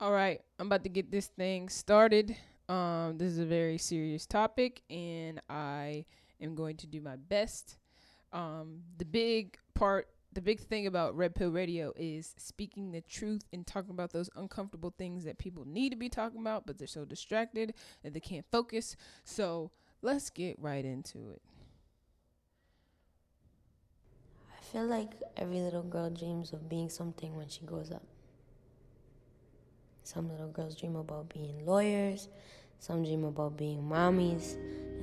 All right, I'm about to get this thing started. Um, this is a very serious topic, and I am going to do my best. Um, the big part, the big thing about Red Pill Radio is speaking the truth and talking about those uncomfortable things that people need to be talking about, but they're so distracted that they can't focus. So let's get right into it. I feel like every little girl dreams of being something when she grows up. Some little girls dream about being lawyers, some dream about being mommies,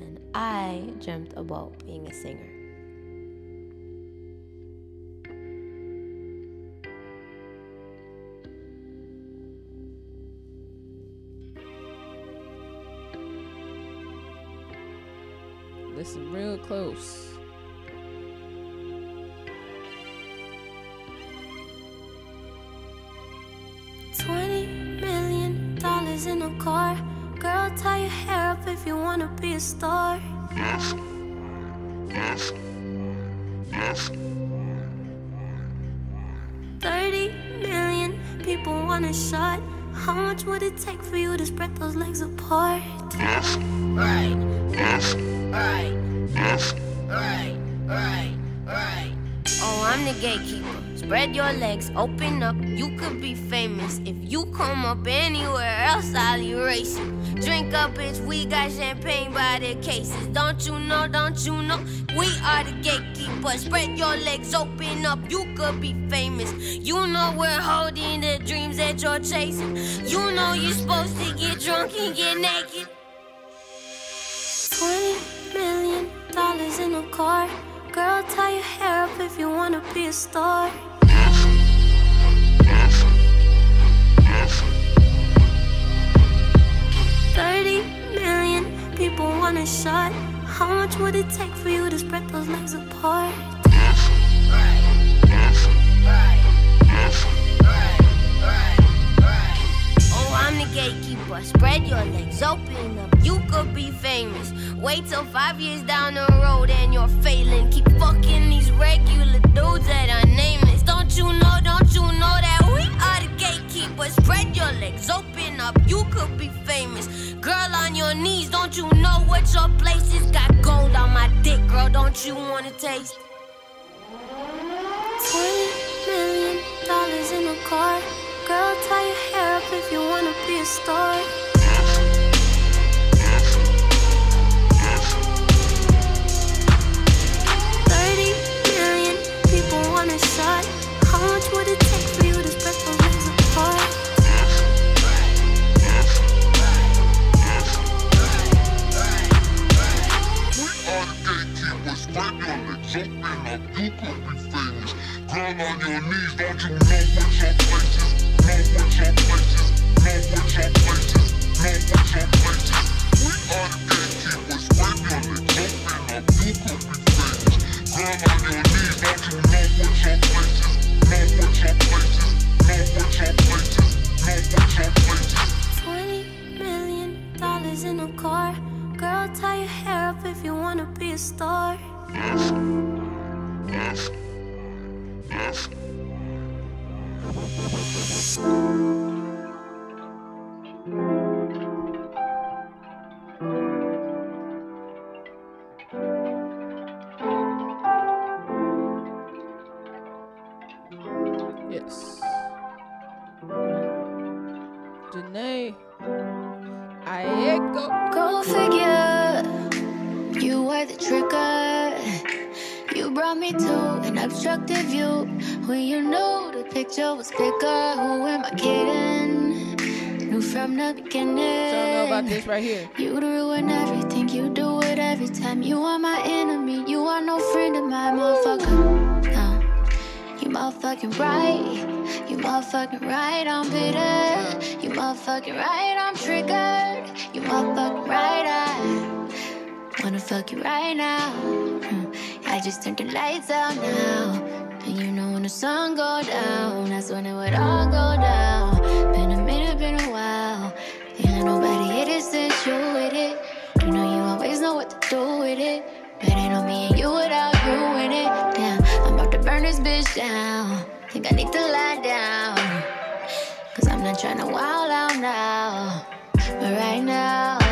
and I dreamt about being a singer. Listen real close. Car. Girl, tie your hair up if you wanna be a star. Yes. Yes. Yes. Thirty million people want a shot. How much would it take for you to spread those legs apart? Yes. Right. Yes. Right. Yes. Right. Right. Right. Oh, I'm the gatekeeper. Spread your legs, open up. You could be famous if you come up anywhere else. I'll erase you. Drink up, bitch. We got champagne by the cases. Don't you know? Don't you know? We are the gatekeepers. Spread your legs, open up. You could be famous. You know we're holding the dreams that you're chasing. You know you're supposed to get drunk and get naked. Twenty million dollars in a car. Girl, tie your hair up if you wanna be a star. Thirty million people want a shot. How much would it take for you to spread those legs apart? Oh, I'm the gatekeeper. Spread your legs, open up. You could be famous. Wait till five years down the road and you're failing. Keep fucking these regular dudes that are nameless. Don't you know? Don't you know that are? Spread your legs, open up. You could be famous. Girl on your knees, don't you know what your place is? Got gold on my dick, girl. Don't you wanna taste? Twenty million dollars in a car. Girl, tie your hair up if you wanna be a star. Your legs, open up. You could be famous. Girl on your knees, don't you know what your place is? Know what your place is? Know what your place is? Know what your place is? We are the gatekeepers, spread your legs, open up. You could be famous. Girl on your knees, don't you know what your place is? Know what your place is? Know what your place is? Know what your place is? Twenty million dollars in a car. Girl, tie your hair up if you wanna be a star. Yes. View when you knew the picture was bigger. Who am I kidding? Knew from the beginning. I know about this right here. You ruin everything, you do it every time. You are my enemy, you are no friend of mine, motherfucker. No. You motherfucking right, you motherfucking right, I'm bitter. You motherfucking right, I'm triggered. You motherfucking right, I wanna fuck you right now. Hmm. I just turned the lights out now. And you know when the sun go down, that's when it would all go down. Been a minute, been a while. Ain't let nobody hit it since you with it. You know you always know what to do with it. But ain't no me and you without you in it. Damn, I'm about to burn this bitch down. Think I need to lie down. Cause I'm not trying to wild out now. But right now,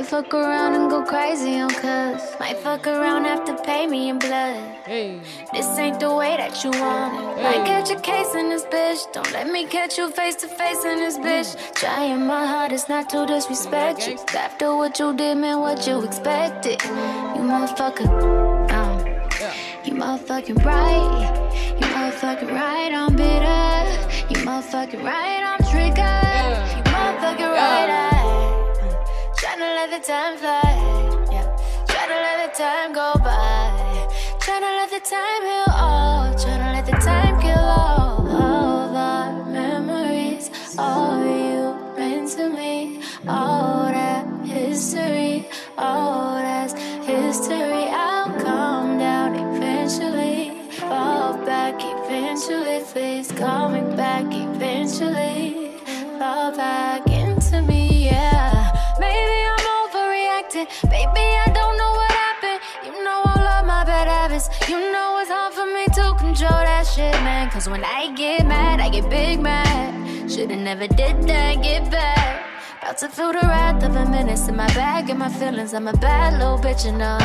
Might fuck around and go crazy on cuz. Might fuck around, have to pay me in blood. Hey. This ain't the way that you want it. Might catch a case in this bitch. Don't let me catch you face to face in this bitch. Trying my hardest not to disrespect you. After what you did, man, what you expected. You motherfucker. Um, you motherfucking right. You motherfucking right. I'm bitter. You motherfucking right. I'm triggered. You motherfucking right. I, let the time fly. Yeah. Tryna let the time go by. Tryna let the time heal all. Tryna let the time kill all of our memories. All you meant to me. All that history. All that's history. I'll calm down eventually. Fall back eventually. Please call me back eventually. Fall back Baby, I don't know what happened. You know all of my bad habits. You know it's hard for me to control that shit, man. Cause when I get mad, I get big mad. Shoulda never did that, get back. About to feel the wrath of a menace in my bag and my feelings. I'm a bad little bitch, you know.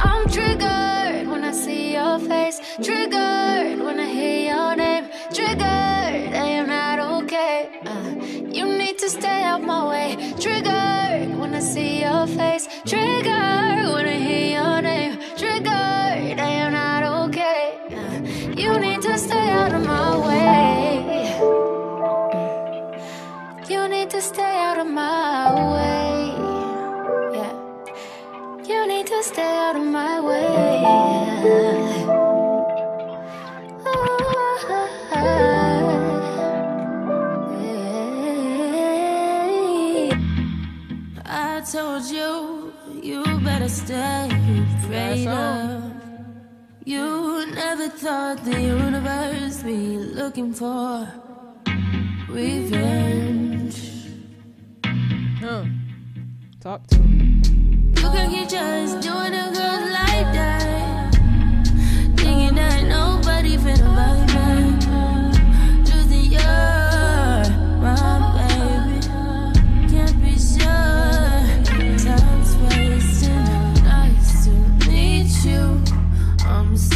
I'm triggered when I see your face. Triggered when I hear your name. Triggered, I am not okay. Uh, you need to stay out my way. Triggered when I see your face. Triggered when I hear your name. Triggered, I am not okay. You need to stay out of my way. You need to stay out of my way. Yeah. You need to stay out of my way. I stay prayed up. You never thought the universe be looking for revenge. Huh. Talk to me. You can get just doing a girl like that. Thinking that nobody finna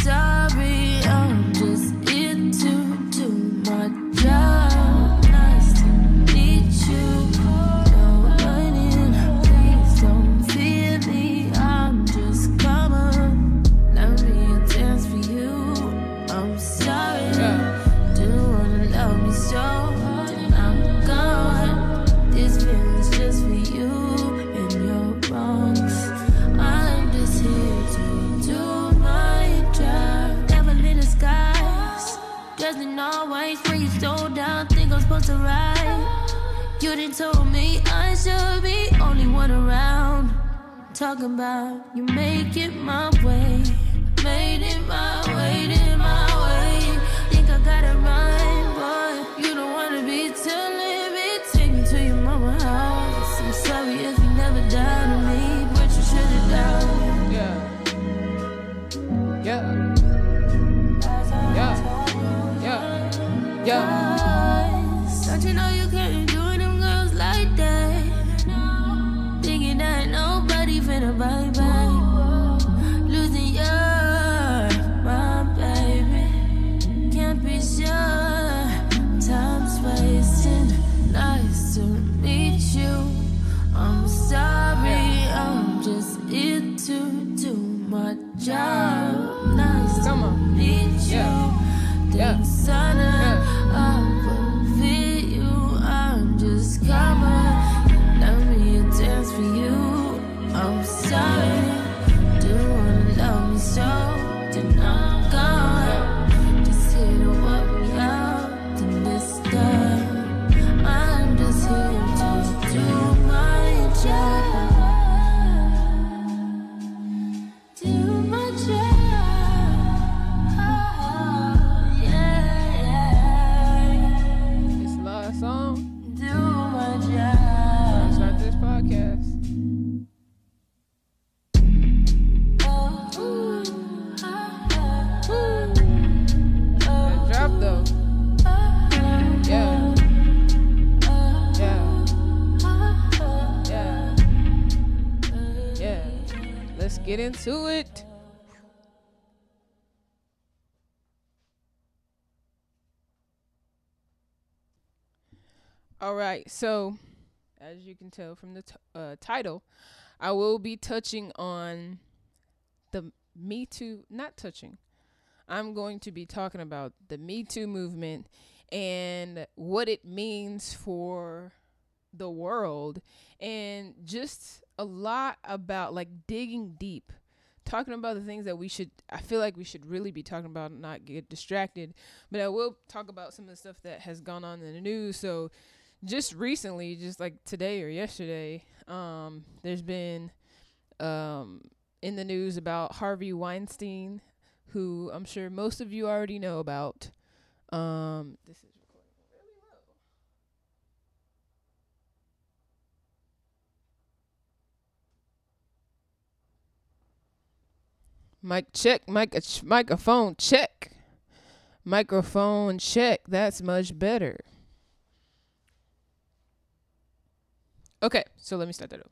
I'm get into it. All right, so as you can tell from the t- uh, title, I will be touching on the Me Too, not touching. I'm going to be talking about the Me Too movement and what it means for the world and just a lot about like digging deep talking about the things that we should I feel like we should really be talking about and not get distracted. But I will talk about some of the stuff that has gone on in the news. So just recently just like today or yesterday um there's been um in the news about Harvey Weinstein who I'm sure most of you already know about. Um this is recording really low Mic check, mic uh, microphone check. Microphone check. That's much better. Okay, so let me start that over.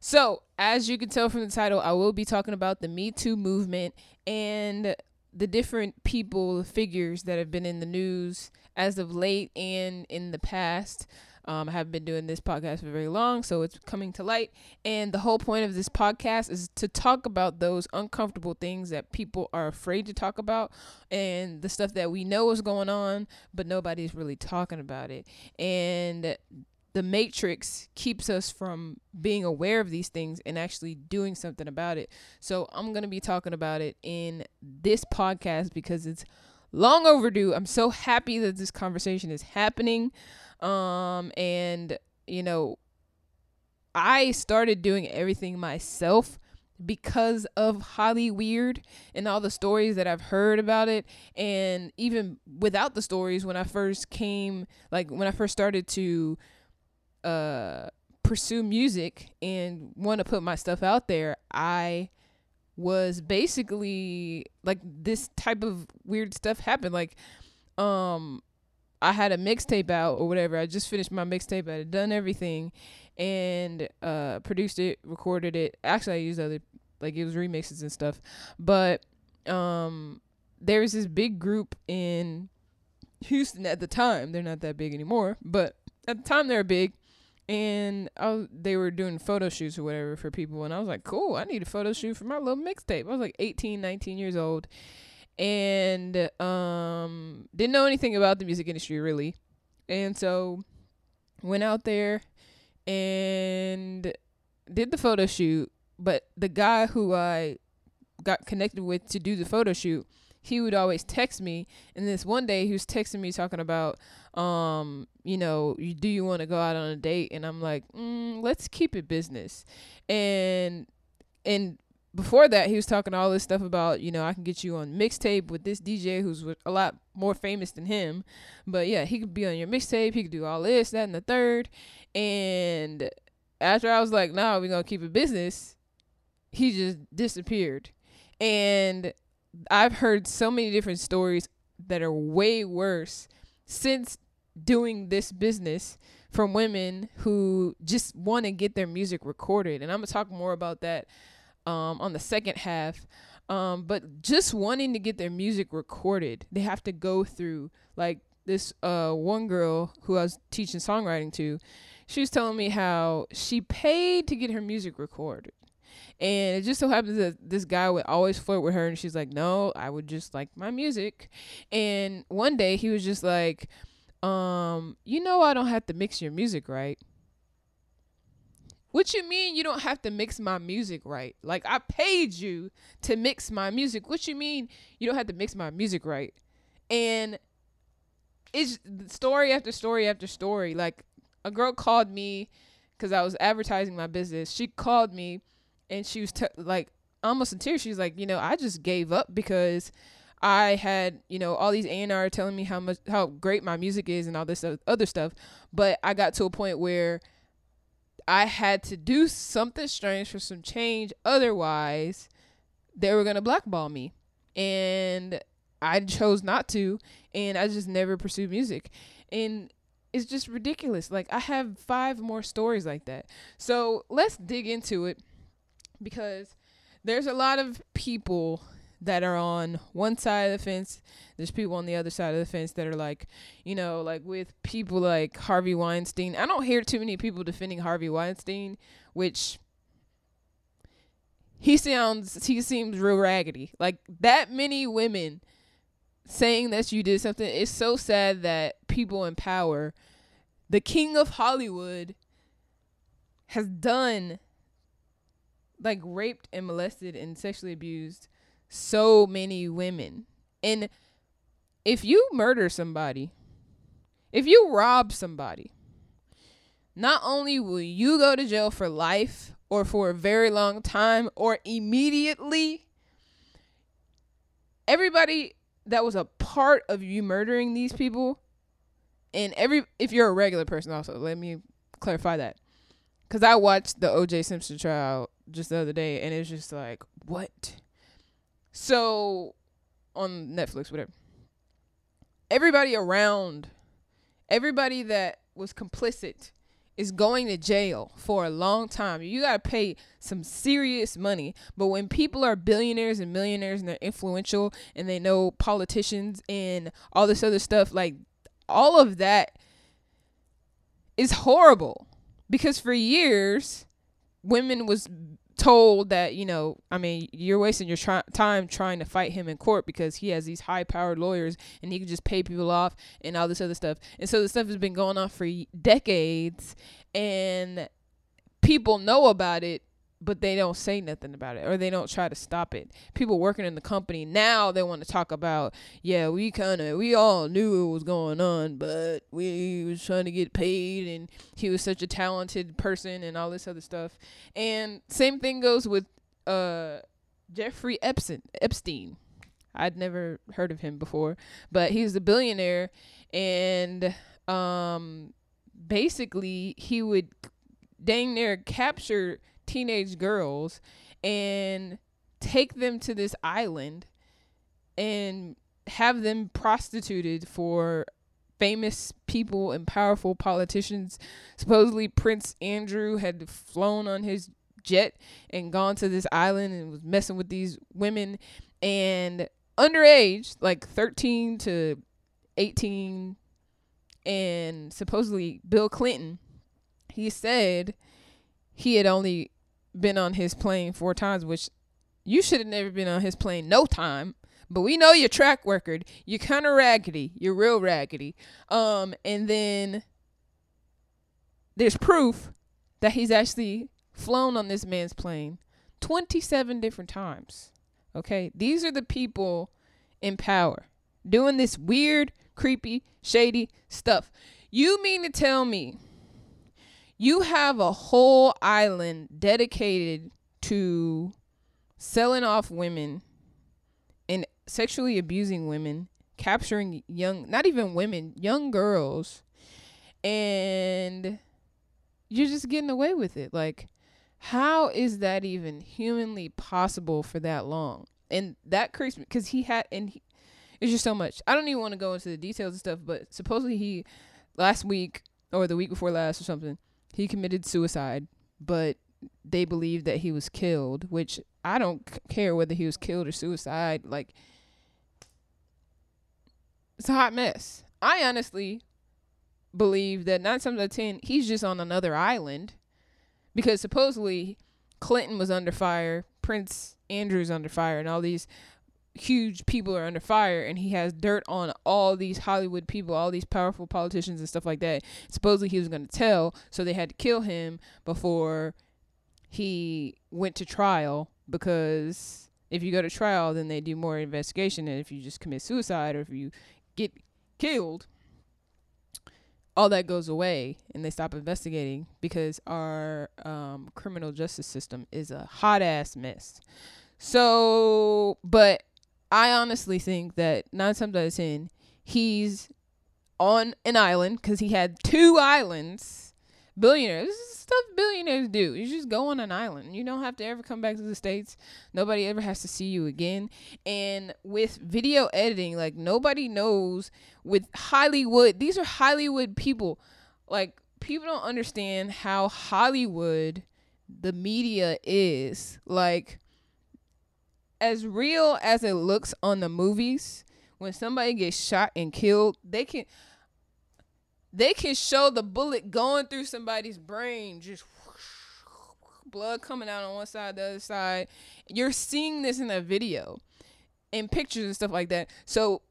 So, as you can tell from the title, I will be talking about the Me Too movement and the different people, figures that have been in the news as of late and in the past. Um, I have been doing this podcast for very long, so it's coming to light. And the whole point of this podcast is to talk about those uncomfortable things that people are afraid to talk about and the stuff that we know is going on, but nobody's really talking about it. And the matrix keeps us from being aware of these things and actually doing something about it. So I'm going to be talking about it in this podcast because it's long overdue. I'm so happy that this conversation is happening. Um and you know I started doing everything myself because of Holly Weird and all the stories that I've heard about it and even without the stories when I first came like when I first started to uh pursue music and want to put my stuff out there, I was basically like this type of weird stuff happened. Like, um, I had a mixtape out or whatever. I just finished my mixtape. I had done everything and uh produced it, recorded it. Actually, I used other like it was remixes and stuff. But um there was this big group in Houston at the time. They're not that big anymore, but at the time they were big and I was, they were doing photo shoots or whatever for people and I was like, "Cool, I need a photo shoot for my little mixtape." I was like 18, 19 years old and um didn't know anything about the music industry really. And so went out there and did the photo shoot, but the guy who I got connected with to do the photo shoot, he would always text me and this one day he was texting me talking about um you know do you want to go out on a date and i'm like mm, let's keep it business and and before that he was talking all this stuff about you know i can get you on mixtape with this dj who's a lot more famous than him. But yeah he could be on your mixtape. He could do all this that and the third. And after i was like nah we're gonna keep it business he just disappeared. And i've heard so many different stories that are way worse since doing this business from women who just want to get their music recorded. And i'm gonna talk more about that um, on the second half. Um, but just wanting to get their music recorded, they have to go through like this uh one girl who I was teaching songwriting to. She was telling me how she paid to get her music recorded. And it just so happens that this guy would always flirt with her and she's like, No, I would just like my music. And one day he was just like, um, you know I don't have to mix your music, right? What you mean you don't have to mix my music right? Like I paid you to mix my music. What you mean you don't have to mix my music right? And it's story after story after story. Like a girl called me because I was advertising my business. She called me and she was t- like almost in tears. She was like, you know, I just gave up because I had, you know, all these A&R telling me how much how great my music is and all this other stuff, but I got to a point where I had to do something strange for some change. Otherwise, they were going to blackball me. And I chose not to. And I just never pursued music. And it's just ridiculous. Like, I have five more stories like that. So let's dig into it because there's a lot of people that are on one side of the fence. There's people on the other side of the fence that are like, you know, like with people like Harvey Weinstein. I don't hear too many people defending Harvey Weinstein, which he sounds he seems real raggedy. Like that many women saying that you did something it's so sad that people in power, the king of Hollywood has done like raped and molested and sexually abused so many women. And if you murder somebody, if you rob somebody, not only will you go to jail for life or for a very long time or immediately, everybody that was a part of you murdering these people, and every if you're a regular person, also let me clarify that, because I watched the O.J. Simpson trial just the other day, and it's just like what so on Netflix, whatever. Everybody around, everybody that was complicit is going to jail for a long time. You got to pay some serious money. But when people are billionaires and millionaires and they're influential and they know politicians and all this other stuff, like all of that is horrible. Because for years, women was told that you know i mean you're wasting your time trying to fight him in court because he has these high powered lawyers and he can just pay people off and all this other stuff. And so the stuff has been going on for decades and people know about it but they don't say nothing about it or they don't try to stop it. People working in the company now they want to talk about, yeah, we kind of we all knew it was going on, but we was trying to get paid and he was such a talented person and all this other stuff. And same thing goes with uh Jeffrey Epstein. Epstein. I'd never heard of him before, but he's a billionaire and um basically he would dang near capture teenage girls and take them to this island and have them prostituted for famous people and powerful politicians. Supposedly, Prince Andrew had flown on his jet and gone to this island and was messing with these women and underage, like 13 to 18. And supposedly, Bill Clinton, he said he had only been on his plane four times, which you should have never been on his plane no time. But we know your track record. You're kind of raggedy. You're real raggedy. Um, and then there's proof that he's actually flown on this man's plane 27 different times. Okay, these are the people in power doing this weird, creepy, shady stuff. You mean to tell me you have a whole island dedicated to selling off women and sexually abusing women, capturing young, not even women, young girls, and you're just getting away with it. Like, how is that even humanly possible for that long? And that creeps me because he had, and he, it's just so much. I don't even want to go into the details and stuff, but supposedly he last week or the week before last or something he committed suicide, but they believe that he was killed, which I don't c- care whether he was killed or suicide. Like, it's a hot mess. I honestly believe that nine times out of ten, he's just on another island because supposedly Clinton was under fire, Prince Andrew's under fire, and all these huge people are under fire and he has dirt on all these Hollywood people, all these powerful politicians and stuff like that. Supposedly he was going to tell, so they had to kill him before he went to trial because if you go to trial then they do more investigation and if you just commit suicide or if you get killed all that goes away and they stop investigating because our um, criminal justice system is a hot ass mess. So, but I honestly think that nine times out of ten, he's on an island because he had two islands. Billionaires, this is stuff billionaires do. You just go on an island. You don't have to ever come back to the states. Nobody ever has to see you again. And with video editing, like nobody knows. With Hollywood, these are Hollywood people. Like people don't understand how Hollywood, the media is. Like as real as it looks on the movies, when somebody gets shot and killed, they can they can show the bullet going through somebody's brain, just blood coming out on one side, the other side. You're seeing this in a video, in pictures and stuff like that. So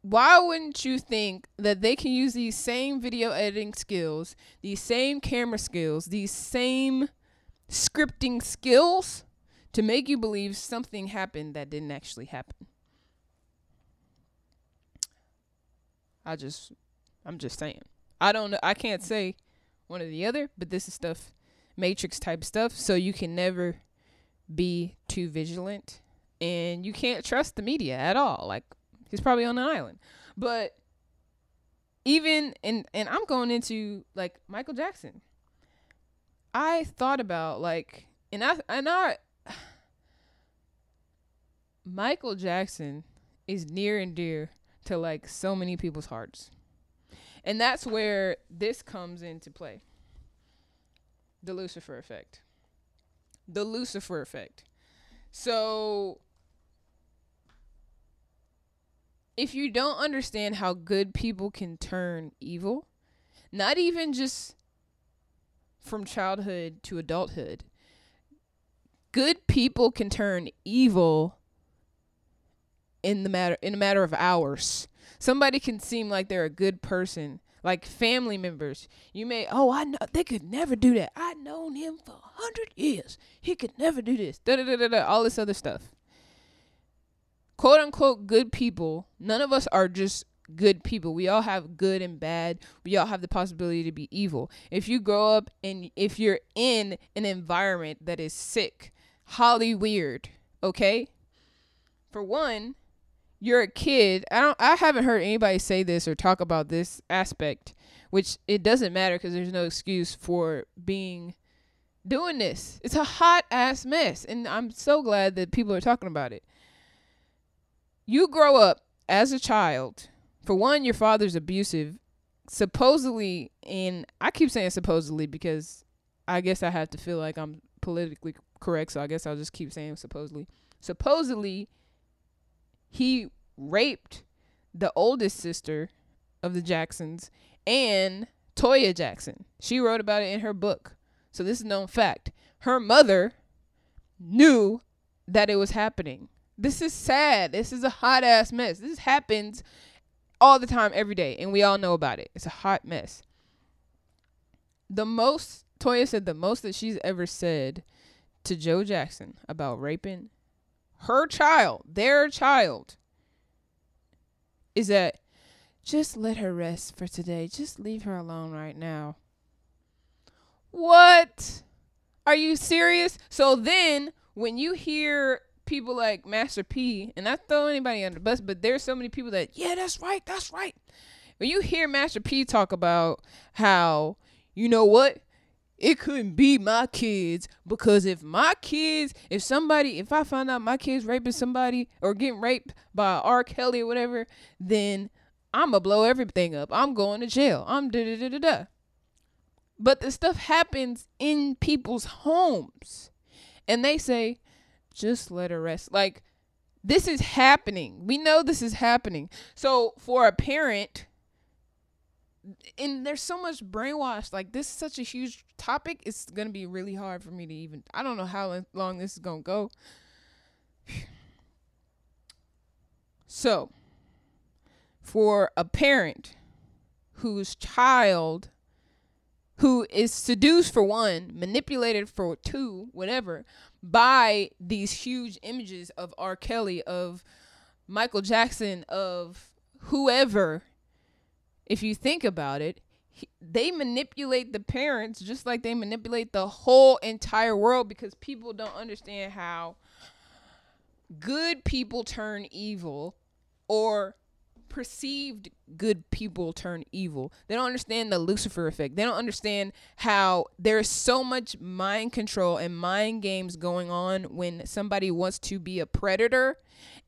why wouldn't you think that they can use these same video editing skills, these same camera skills, these same scripting skills to make you believe something happened that didn't actually happen? I just I'm just saying. I don't know I can't say one or the other, but this is stuff matrix type stuff, so you can never be too vigilant and you can't trust the media at all. Like he's probably on an island. But even and and I'm going into like Michael Jackson. I thought about like and I and I Michael Jackson is near and dear to like so many people's hearts. And that's where this comes into play. The Lucifer effect. The Lucifer effect. So if you don't understand how good people can turn evil, not even just from childhood to adulthood, good people can turn evil in the matter in a matter of hours. Somebody can seem like they're a good person, like family members. You may, oh, I know they could never do that. I've known him for a hundred years. He could never do this. Da da da da da. All this other stuff quote unquote good people, none of us are just good people. We all have good and bad. We all have the possibility to be evil. If you grow up and if you're in an environment that is sick, highly weird, okay? For one, you're a kid. I don't I haven't heard anybody say this or talk about this aspect, which it doesn't matter cuz there's no excuse for being doing this. It's a hot ass mess and I'm so glad that people are talking about it you grow up as a child. For one, your father's abusive, supposedly, and I keep saying supposedly because I guess I have to feel like I'm politically correct, so I guess I'll just keep saying supposedly. Supposedly, he raped the oldest sister of the Jacksons and Toya Jackson. She wrote about it in her book. So this is known fact. Her mother knew that it was happening. This is sad. This is a hot ass mess. This happens all the time, every day, and we all know about it. It's a hot mess. The most, Toya said, the most that she's ever said to Joe Jackson about raping her child, their child, is that just let her rest for today. Just leave her alone right now. What? Are you serious? So then, when you hear people like Master P, and I throw anybody under the bus, but there's so many people that, yeah, that's right, that's right. When you hear Master P talk about how, you know what, it couldn't be my kids because if my kids, if somebody, if I find out my kids raping somebody or getting raped by R. Kelly or whatever, then I'm gonna blow everything up. I'm going to jail. I'm da da da da da. But the stuff happens in people's homes. And they say, just let her rest. Like this is happening. We know this is happening. So for a parent and there's so much brainwash like this is such a huge topic it's to be really hard for me to even i don't know how long this is to go so for a parent whose child who is seduced for one manipulated for two whatever by these huge images of R. Kelly, of Michael Jackson, of whoever, if you think about it, he, they manipulate the parents just like they manipulate the whole entire world because people don't understand how good people turn evil or perceived good people turn evil. They don't understand the Lucifer effect. They don't understand how there's so much mind control and mind games going on when somebody wants to be a predator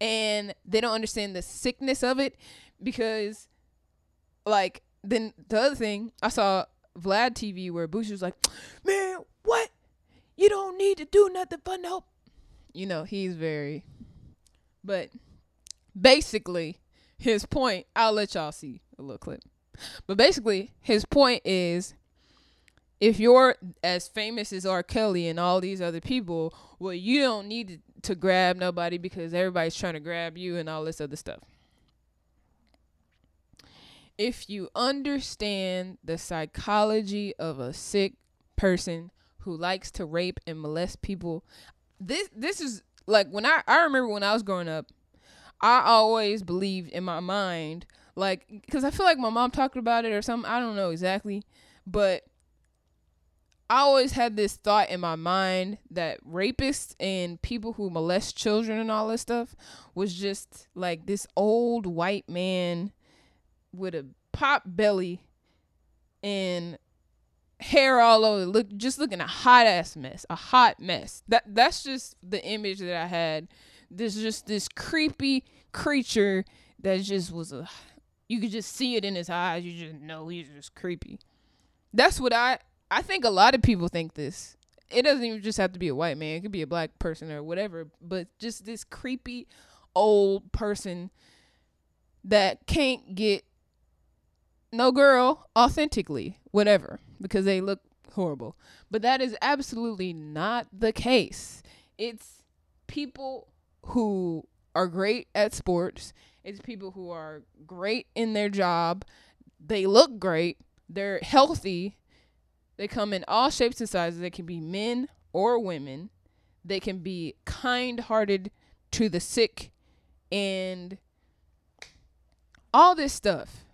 and they don't understand the sickness of it because like then the other thing I saw Vlad TV where Bush was like, "Man, what? You don't need to do nothing for no." You know, he's very But basically, his point, I'll let y'all see a little clip. But basically, his point is if you're as famous as R. Kelly and all these other people, well, you don't need to, to grab nobody because everybody's trying to grab you and all this other stuff. If you understand the psychology of a sick person who likes to rape and molest people, this this is like when I I remember when I was growing up, I always believed in my mind like because I feel like my mom talked about it or something. I don't know exactly, but I always had this thought in my mind that rapists and people who molest children and all this stuff was just like this old white man with a pop belly and hair all over. Look just looking a hot ass mess a hot mess. That that's just the image that i had. This just this creepy creature that just was a you could just see it in his eyes. You just know he's just creepy. That's what i i think a lot of people think this. It doesn't even just have to be a white man. It could be a black person or whatever but just this creepy old person that can't get no girl authentically, whatever, because they look horrible. But that is absolutely not the case. It's people who are great at sports, it's people who are great in their job, they look great, they're healthy, they come in all shapes and sizes. They can be men or women, they can be kind hearted to the sick, and all this stuff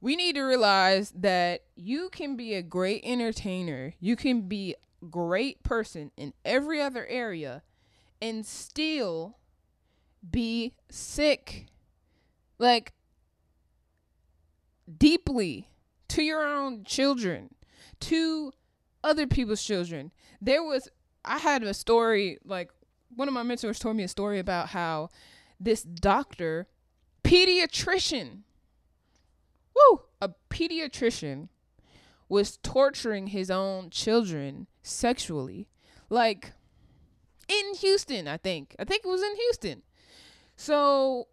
we need to realize that you can be a great entertainer, you can be a great person in every other area and still be sick. Like deeply to your own children, to other people's children. There was I had a story like one of my mentors told me a story about how this doctor, pediatrician, woo, a pediatrician was torturing his own children sexually. Like in Houston, I think. I think it was in Houston. So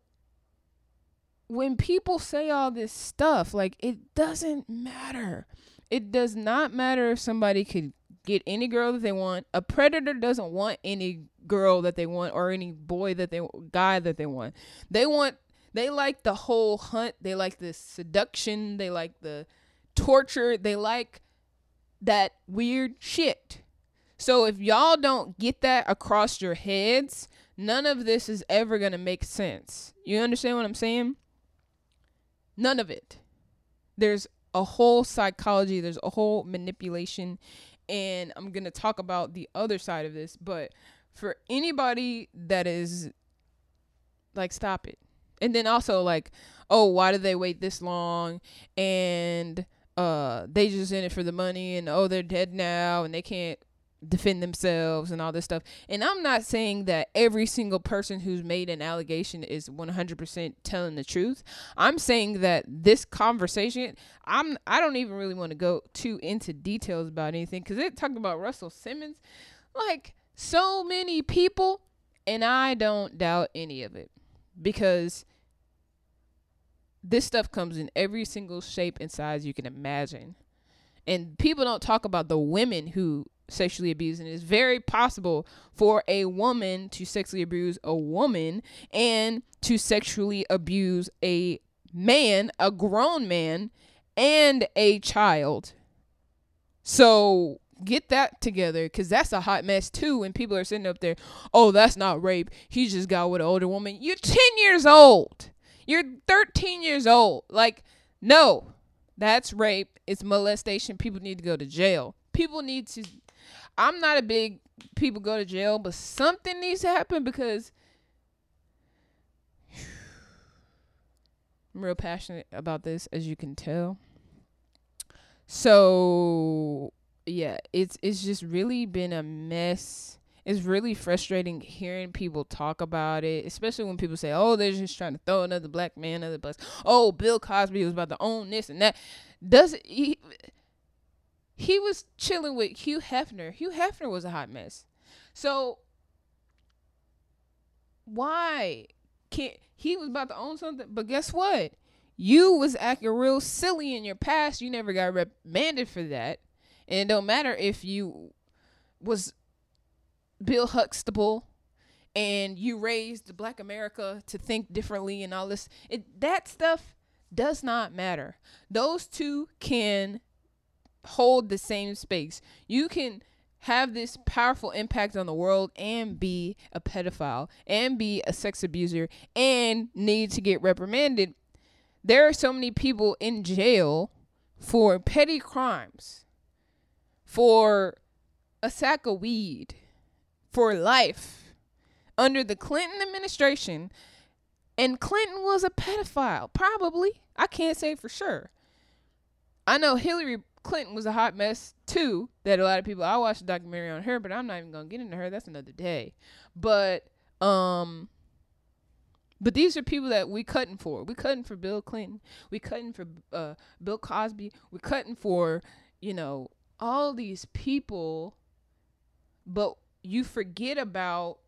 when people say all this stuff, like it doesn't matter. It does not matter if somebody could get any girl that they want. A predator doesn't want any girl that they want or any boy that they guy that they want. They want they like the whole hunt. They like the seduction. They like the torture. They like that weird shit. So if y'all don't get that across your heads, none of this is ever going to make sense. You understand what I'm saying? None of it. There's a whole psychology, there's a whole manipulation, and I'm going to talk about the other side of this, but for anybody that is like stop it and then also like oh why did they wait this long? And uh they just in it for the money and oh they're dead now and they can't defend themselves and all this stuff. And i'm not saying that every single person who's made an allegation is 100% telling the truth. I'm saying that this conversation i'm i don't even really want to go too into details about anything because it talked about russell simmons. Like so many people and i don't doubt any of it because this stuff comes in every single shape and size you can imagine. And people don't talk about the women who sexually abuse and it's very possible for a woman to sexually abuse a woman and to sexually abuse a man, a grown man and a child. So get that together because that's a hot mess too when people are sitting up there oh that's not rape. He just got with an older woman. You're 10 years old. You're 13 years old. Like no that's rape. It's molestation. People need to go to jail. People need to i'm not a big people go to jail but something needs to happen because i'm real passionate about this as you can tell. So yeah, it's it's just really been a mess. It's really frustrating hearing people talk about it, especially when people say, "Oh, they're just trying to throw another black man under the bus." Oh, Bill Cosby was about to own this and that. Does he? He was chilling with Hugh Hefner. Hugh Hefner was a hot mess. So why can't he was about to own something, but guess what? You was acting real silly in your past. You never got reprimanded for that. And it don't matter if you was Bill Huxtable and you raised black America to think differently and all this. It that stuff does not matter. Those two can hold the same space. You can have this powerful impact on the world and be a pedophile and be a sex abuser and need to get reprimanded. There are so many people in jail for petty crimes, for a sack of weed, for life under the Clinton administration. And Clinton was a pedophile, probably. I can't say for sure. I know Hillary Clinton was a hot mess too. That a lot of people I watched a documentary on her, but I'm not even gonna get into her. That's another day. But um but these are people that we cutting for. We cutting for Bill Clinton. We cutting for uh, Bill Cosby. We cutting for, you know, all these people. But you forget about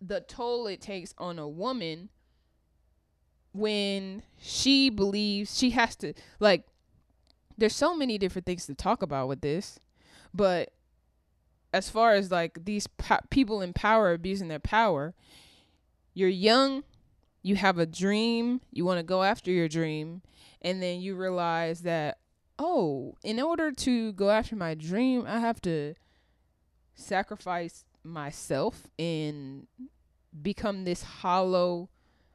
the toll it takes on a woman when she believes she has to like there's so many different things to talk about with this but as far as like these po- people in power abusing their power you're young you have a dream you want to go after your dream and then you realize that oh in order to go after my dream i have to sacrifice myself and become this hollow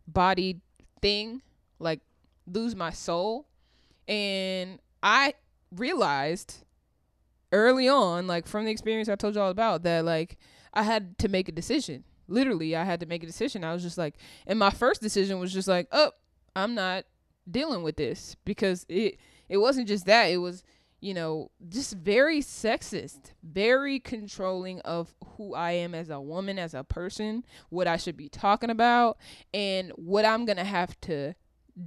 bodied thing like lose my soul. And i realized early on like from the experience i told y'all about that like i had to make a decision. Literally i had to make a decision. I was just like and my first decision was just like oh i'm not dealing with this because it it wasn't just that it was you know just very sexist very controlling of who i am as a woman as a person what i should be talking about and what i'm gonna have to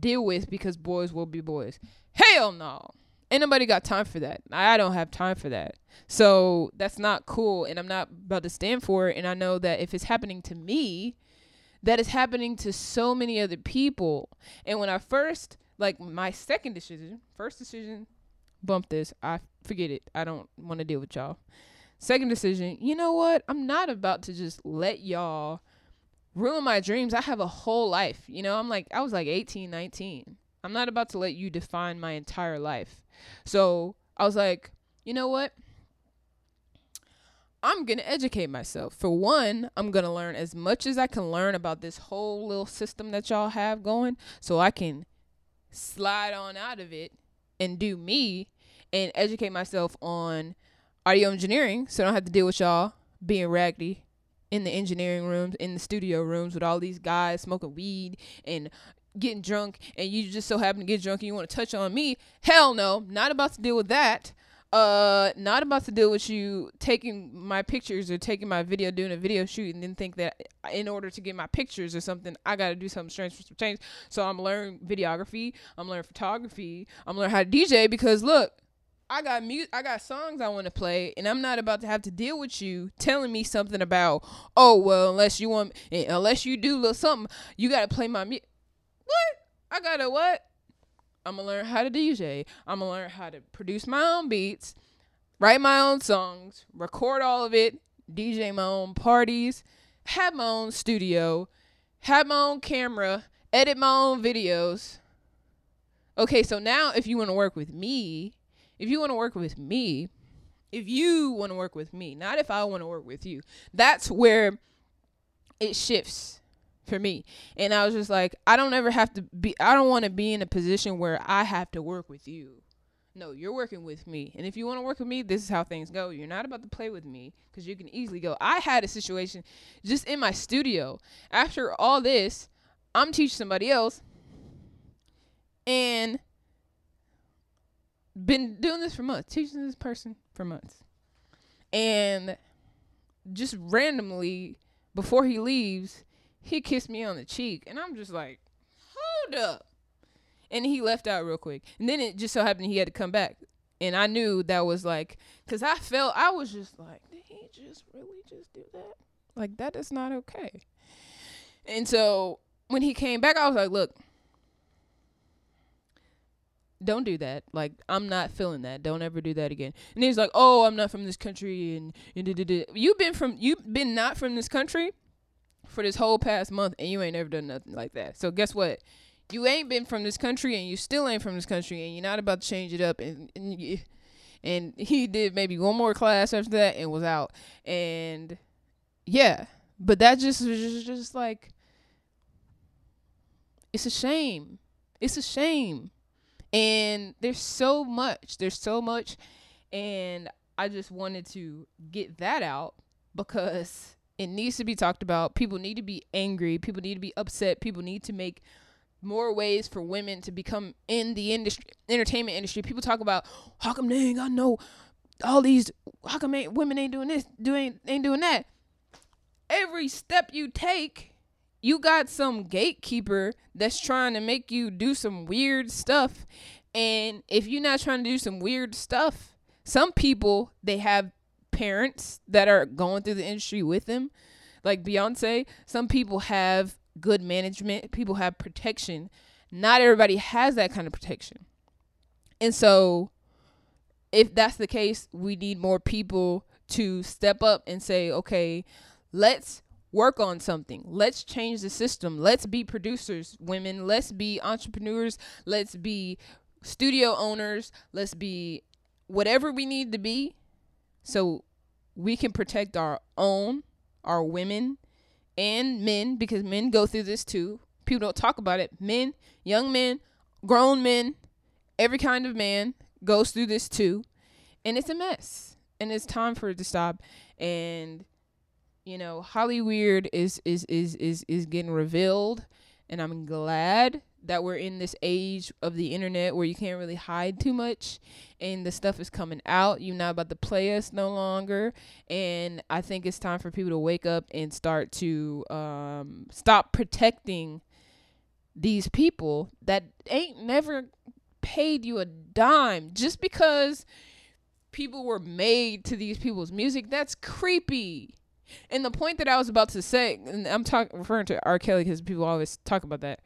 deal with because boys will be boys. Hell no. Ain't nobody got time for that. I don't have time for that. So that's not cool and i'm not about to stand for it and i know that if it's happening to me that is happening to so many other people. And when i first like my second decision first decision bump this. I forget it. I don't want to deal with y'all. Second decision you know what? I'm not about to just let y'all ruin my dreams. I have a whole life you know? I'm like i was like 18 19 i'm not about to let you define my entire life. So i was like you know what? I'm going to educate myself. For one, I'm going to learn as much as I can learn about this whole little system that y'all have going so I can slide on out of it and do me and educate myself on audio engineering so I don't have to deal with y'all being raggedy in the engineering rooms, in the studio rooms with all these guys smoking weed and getting drunk and you just so happen to get drunk and you want to touch on me. Hell no, not about to deal with that. Uh, not about to deal with you taking my pictures or taking my video, doing a video shoot, and then think that in order to get my pictures or something, I got to do something strange for some change. So I'm learning videography, I'm learning photography, I'm learning how to DJ because look, I got mu- I got songs I want to play, and I'm not about to have to deal with you telling me something about, oh well, unless you want, unless you do little something, you got to play my music. What? I gotta what? I'm gonna learn how to DJ. I'm gonna learn how to produce my own beats, write my own songs, record all of it, DJ my own parties, have my own studio, have my own camera, edit my own videos. Okay, so now if you want to work with me, if you want to work with me, if you want to work with me, not if I want to work with you, that's where it shifts for me. And I was just like, I don't ever have to be, I don't want to be in a position where I have to work with you. No, you're working with me. And if you want to work with me, this is how things go. You're not about to play with me because you can easily go. I had a situation just in my studio. After all this, I'm teaching somebody else and been doing this for months, teaching this person for months. And just randomly, before he leaves, he kissed me on the cheek. And I'm just like, hold up. And he left out real quick. And then it just so happened he had to come back. And I knew that was like, because I felt, I was just like, did he just really just do that? Like, that is not okay. And so when he came back, I was like, look, don't do that. Like, I'm not feeling that. Don't ever do that again. And he's like, oh, I'm not from this country. And, and you've been from, you've been not from this country for this whole past month, and you ain't ever done nothing like that. So guess what? You ain't been from this country, and you still ain't from this country, and you're not about to change it up. And and, you, and he did maybe one more class after that and was out. And yeah, but that just just, just like it's a shame. It's a shame. And there's so much. There's so much. And I just wanted to get that out because it needs to be talked about. People need to be angry. People need to be upset. People need to make more ways for women to become in the industry, entertainment industry. People talk about how come they ain't got no all these how come ain't, women ain't doing this, doing ain't doing that. Every step you take, you got some gatekeeper that's trying to make you do some weird stuff. And if you're not trying to do some weird stuff, some people they have parents that are going through the industry with them. Like Beyonce, some people have good management, people have protection. Not everybody has that kind of protection. And so if that's the case, we need more people to step up and say, okay, let's work on something. Let's change the system. Let's be producers, women. Let's be entrepreneurs. Let's be studio owners. Let's be whatever we need to be so we can protect our own, our women, and men, because men go through this too. People don't talk about it. Men, young men, grown men, every kind of man goes through this too. And it's a mess. And it's time for it to stop. And you know, Hollyweird is is is is is getting revealed and I'm glad that we're in this age of the internet where you can't really hide too much and the stuff is coming out. You're not about to play us no longer. And I think it's time for people to wake up and start to um, stop protecting these people that ain't never paid you a dime just because people were made to these people's music. That's creepy. And the point that I was about to say, and I'm talking referring to R. Kelly because people always talk about that.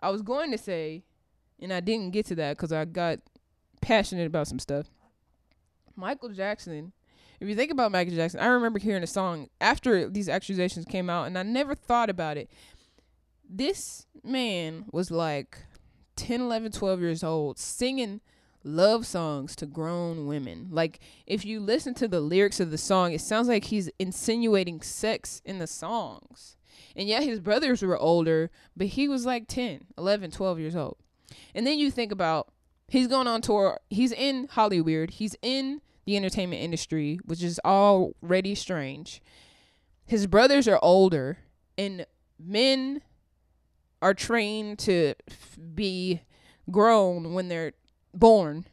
I was going to say, and I didn't get to that because I got passionate about some stuff. Michael Jackson. If you think about Michael Jackson, I remember hearing a song after these accusations came out, and I never thought about it. This man was like 10, 11, 12 years old, singing love songs to grown women. Like if you listen to the lyrics of the song, it sounds like he's insinuating sex in the songs. And yet his brothers were older, but he was like 10, 11, 12 years old. And then you think about he's going on tour, he's in Hollywood, he's in the entertainment industry, which is already strange. His brothers are older and men are trained to be grown when they're born.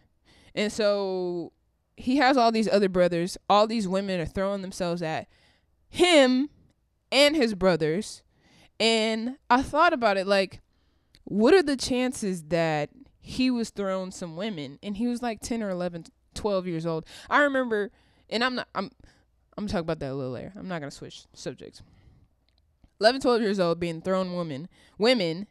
And so he has all these other brothers. All these women are throwing themselves at him and his brothers. And I thought about it like, what are the chances that he was throwing some women and he was like 10 or 11, 12 years old? I remember, and I'm not, I'm, I'm gonna talk about that a little later. I'm not to switch subjects. 11, 12 years old being thrown women, women,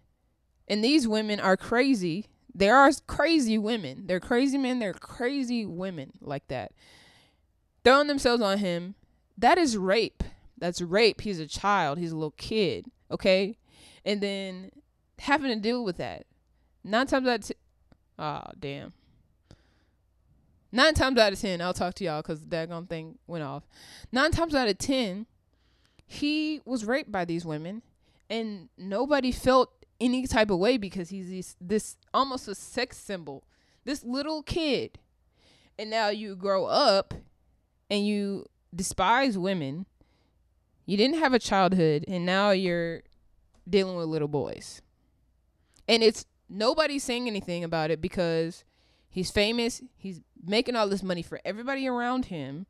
and these women are crazy there are crazy women. They're crazy men. They're crazy women like that. Throwing themselves on him. That is rape. That's rape. He's a child. He's a little kid. Okay? And then having to deal with that. Nine times out of ten. Damn. Nine times out of ten, I'll talk to y'all because the daggone thing went off. Nine times out of ten, he was raped by these women and nobody felt any type of way because he's this, this almost a sex symbol. This little kid. And now you grow up and you despise women. You didn't have a childhood and now you're dealing with little boys. And it's nobody's saying anything about it because he's famous, he's making all this money for everybody around him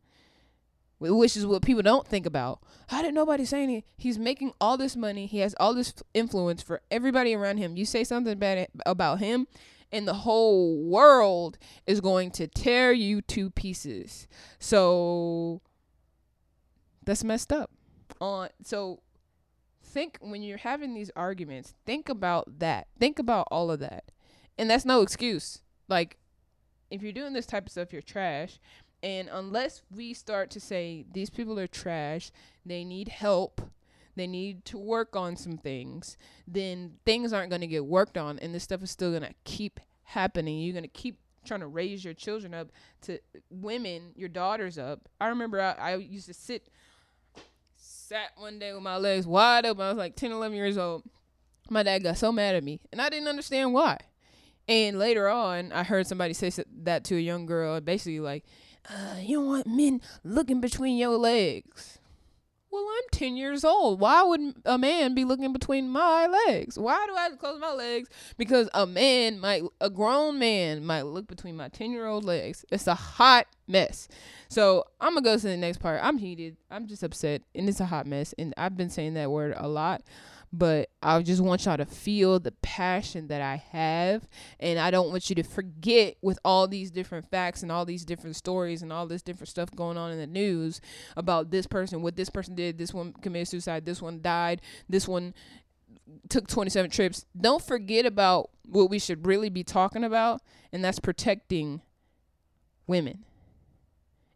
which is what people don't think about. How did nobody say anything? He's making all this money. He has all this influence for everybody around him. You say something bad about him, and the whole world is going to tear you to pieces. So that's messed up. On so think when you're having these arguments, think about that. Think about all of that. And that's no excuse. Like if you're doing this type of stuff, you're trash. And unless we start to say these people are trash, they need help, they need to work on some things, then things aren't going to get worked on and this stuff is still going to keep happening. You're going to keep trying to raise your children up to women, your daughters up. I remember I, I used to sit sat one day with my legs wide open. I was like 10, 11 years old. My dad got so mad at me, and I didn't understand why. And later on, I heard somebody say that to a young girl, basically like, uh, "You don't want men looking between your legs." Well, I'm 10 years old. Why would a man be looking between my legs? Why do I to close my legs? Because a man might, a grown man might look between my 10 year old legs. It's a hot mess. So I'm gonna go to the next part. I'm heated. I'm just upset, and it's a hot mess. And I've been saying that word a lot, but I just want y'all to feel the passion that I have, and I don't want you to forget with all these different facts and all these different stories and all this different stuff going on in the news about this person, what this person did. This one committed suicide. This one died. This one took 27 trips. Don't forget about what we should really be talking about, and that's protecting women.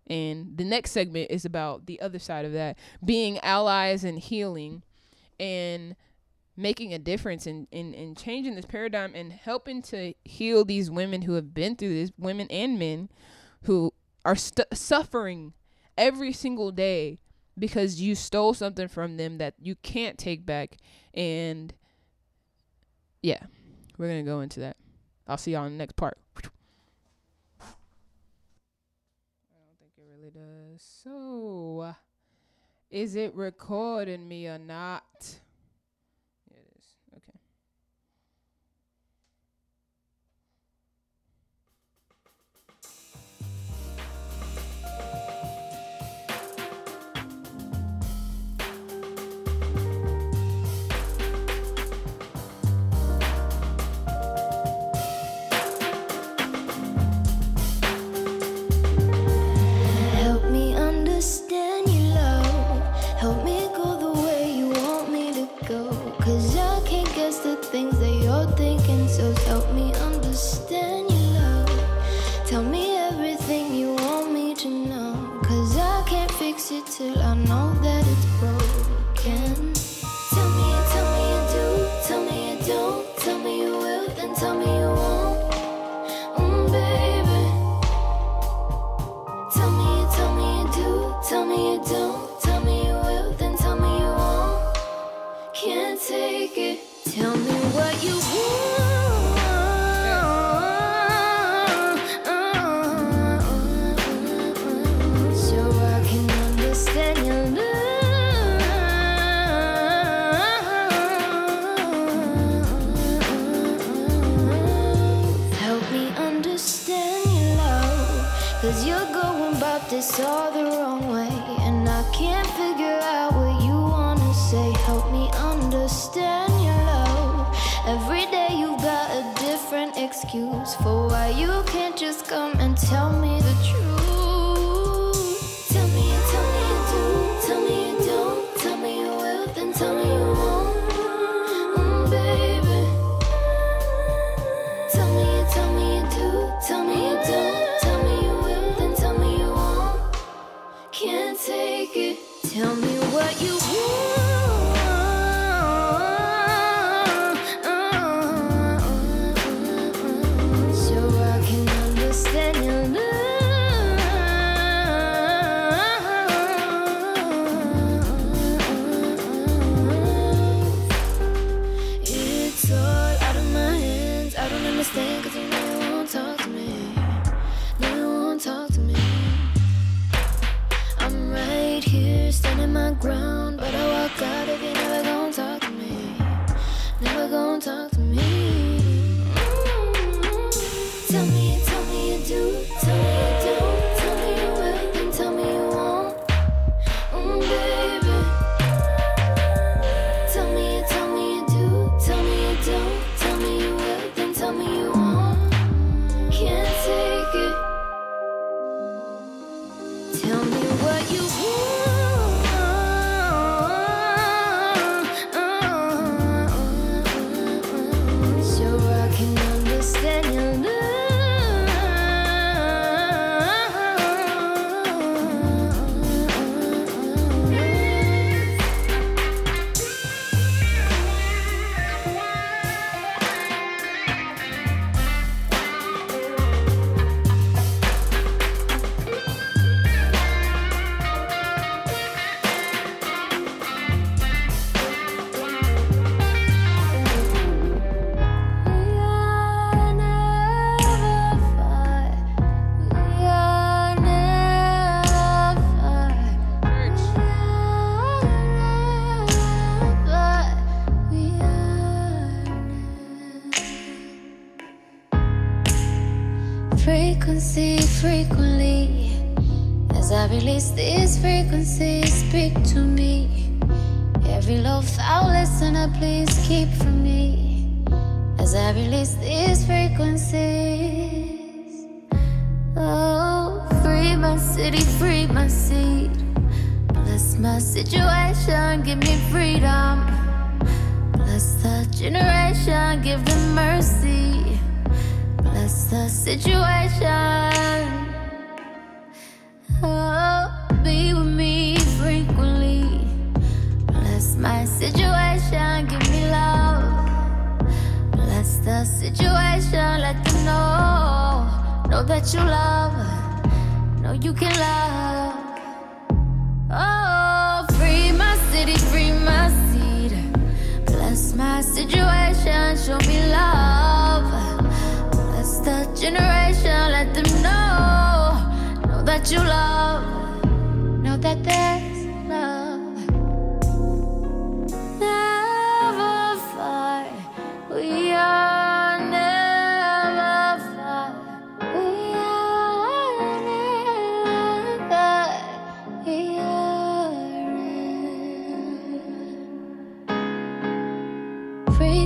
And the next segment is about the other side of that being allies and healing and making a difference in, in, in changing this paradigm and helping to heal these women who have been through this, women and men who are stu suffering every single day because you stole something from them that you can't take back. And yeah, we're going to go into that. I'll see y'all in the next part. I don't think it really does. So, is it recording me or not? For why you can't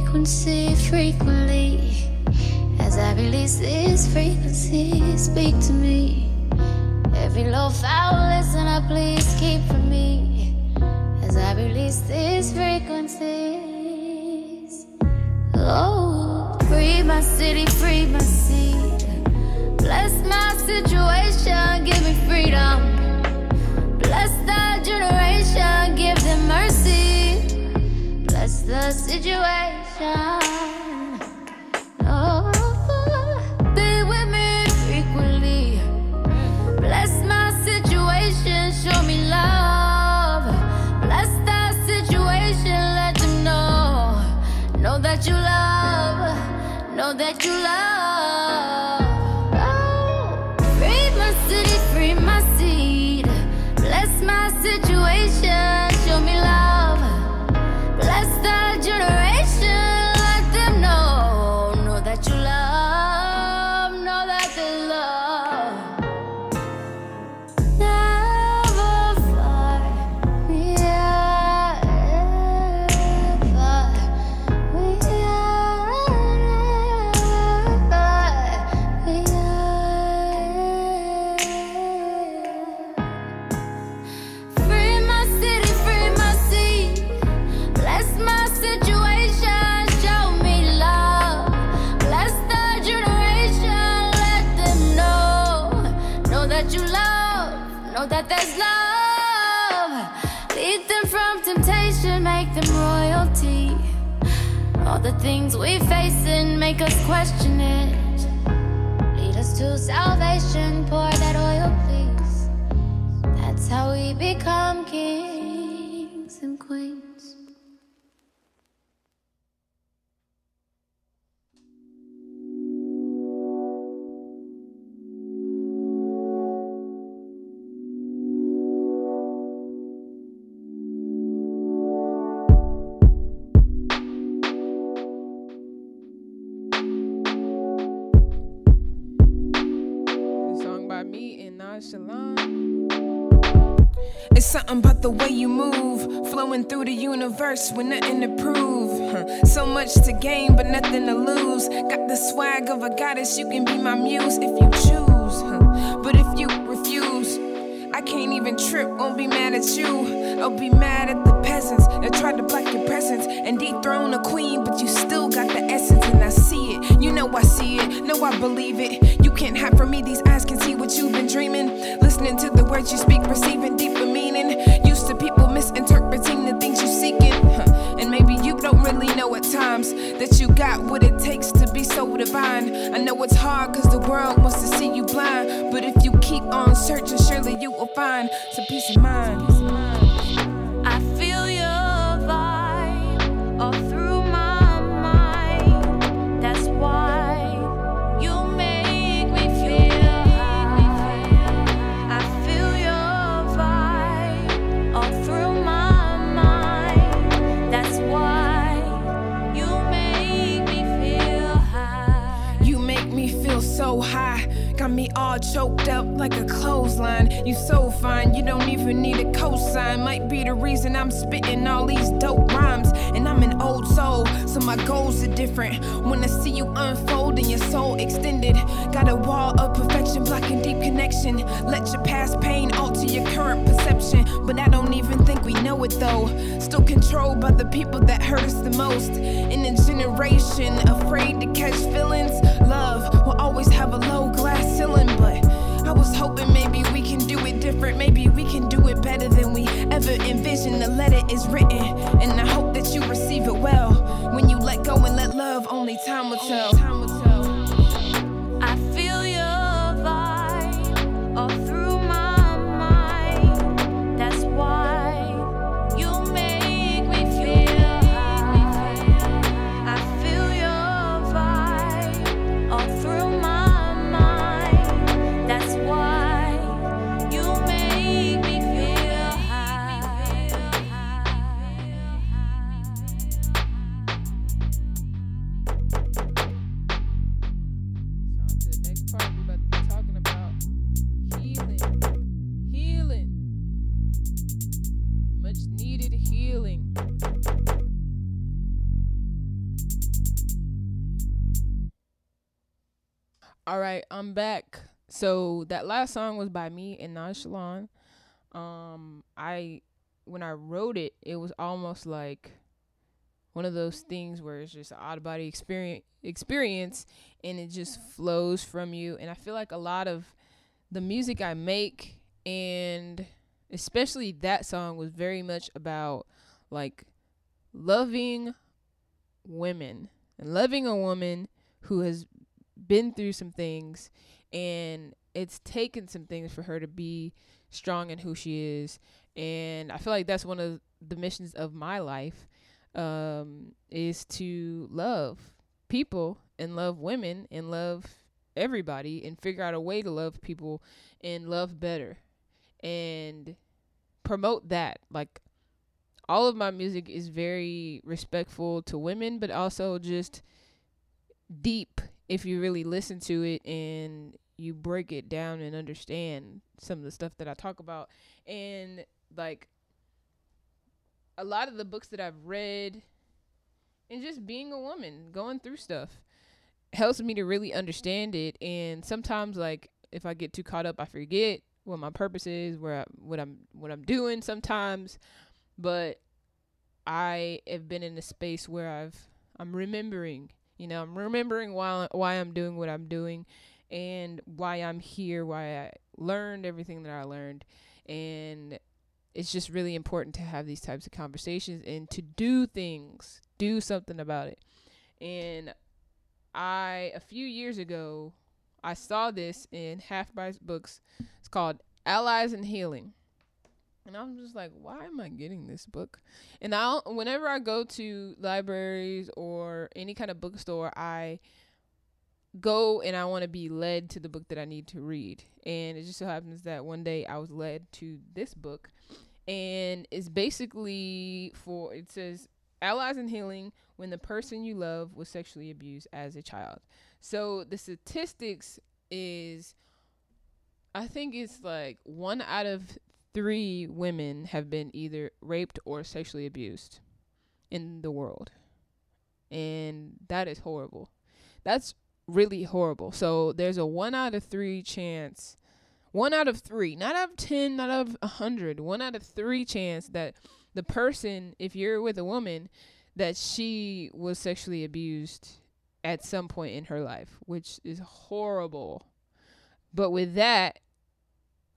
Frequency, frequently. As I release these frequencies, speak to me. Every low foul listener, please keep from me. As I release these frequencies. Oh, free my city, free my seed. Bless my situation, give me freedom. Bless the generation, give them mercy. Bless the situation. Oh, us question it. Lead us to salvation, pour that oil, please. That's how we become kings way you move, flowing through the universe with nothing to prove. So much to gain, but nothing to lose. Got the swag of a goddess, you can be my muse if you choose. But if you refuse, I can't even trip, won't be mad at you. I'll be mad at the peasants that tried to block your presence and dethrone a queen, but you still got the essence, and I see it. You know I see it, know I believe it. You can't hide from me, these eyes can see what you've been dreaming. Listening to the words you speak, receiving deeper meaning. Used to people misinterpreting the things you seeking. Huh. And maybe you don't really know at times that you got what it takes to be so divine. I know it's hard cause the world wants to see you blind. But if you keep on searching, surely you will find some peace of mind. All choked up like a clothesline. You so fine, you don't even need a cosign. Might be the reason I'm spitting all these dope rhymes. And I'm an old soul, so my goals are different. When I see you unfold and your soul extended, got a wall of perfection blocking deep connection. Let your past pain alter your current perception. But I don't even think we know it though. Still controlled by the people that hurt us the most. In a generation afraid to catch feelings, love will always have a low was hoping maybe we can do it different. Maybe we can do it better than we ever envisioned. The letter is written, and I hope that you receive it well. When you let go and let love, only time will tell. Right, I'm back. So that last song was by me and Naj Shalon. Um, I when I wrote it, it was almost like one of those things where it's just an out of body experience experience and it just flows from you and i feel like a lot of the music i make and especially that song was very much about like loving women and loving a woman who has been through some things and it's taken some things for her to be strong in who she is and i feel like that's one of the missions of my life um, is to love people and love women and love everybody and figure out a way to love people and love better and promote that. Like all of my music is very respectful to women, but also just deep if you really listen to it and you break it down and understand some of the stuff that I talk about. And like a lot of the books that I've read and just being a woman, going through stuff helps me to really understand it and sometimes like if I get too caught up I forget what my purpose is, where I, what I'm what I'm doing sometimes, but I have been in a space where I've I'm remembering, you know, I'm remembering why why I'm doing what I'm doing and why I'm here, why I learned everything that I learned and it's just really important to have these types of conversations and to do things, do something about it. And I a few years ago I saw this in Half Price Books. It's called Allies in Healing. And I'm just like, why am I getting this book? And I'll whenever I go to libraries or any kind of bookstore, I go and I want to be led to the book that I need to read. And it just so happens that one day I was led to this book and it's basically for it says allies in healing when the person you love was sexually abused as a child. So the statistics is I think it's like one out of three women have been either raped or sexually abused in the world. And that is horrible. That's really horrible. So there's a one out of three chance, one out of three, not out of 10, not out of a hundred, one out of three chance that the person, if you're with a woman, that she was sexually abused at some point in her life, which is horrible. But with that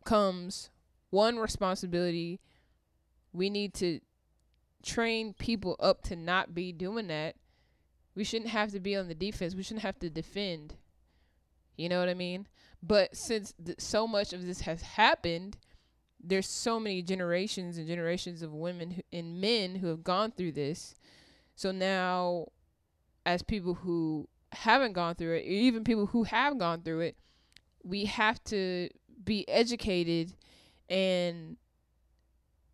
comes one responsibility. We need to train people up to not be doing that. We shouldn't have to be on the defense. We shouldn't have to defend. You know what I mean? But since th- so much of this has happened, there's so many generations and generations of women who, and men who have gone through this. So now, as people who haven't gone through it, even people who have gone through it, we have to be educated and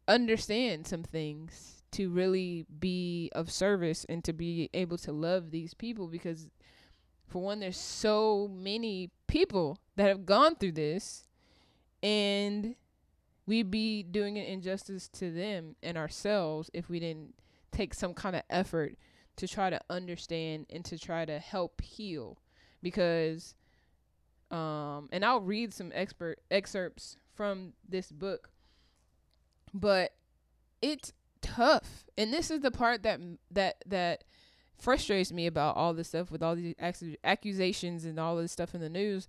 understand some things to really be of service and to be able to love these people because For one, there's so many people that have gone through this, and we'd be doing an injustice to them and ourselves if we didn't take some kind of effort to try to understand and to try to help heal because um and I'll read some expert excerpts from this book but it's tough and this is the part that that that frustrates me about all this stuff with all these accu- accusations and all this stuff in the news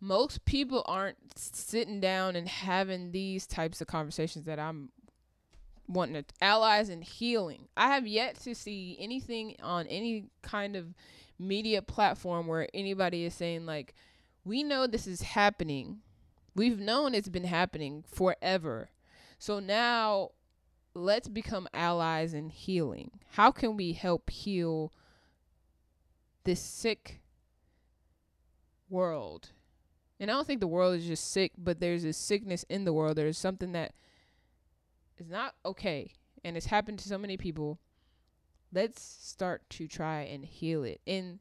most people aren't sitting down and having these types of conversations that I'm wanting to allies in healing. I have yet to see anything on any kind of media platform where anybody is saying like we know this is happening. We've known it's been happening forever. So now let's become allies in healing. How can we help heal this sick world? And I don't think the world is just sick, but there's a sickness in the world. There's something that is not okay and it's happened to so many people. Let's start to try and heal it. And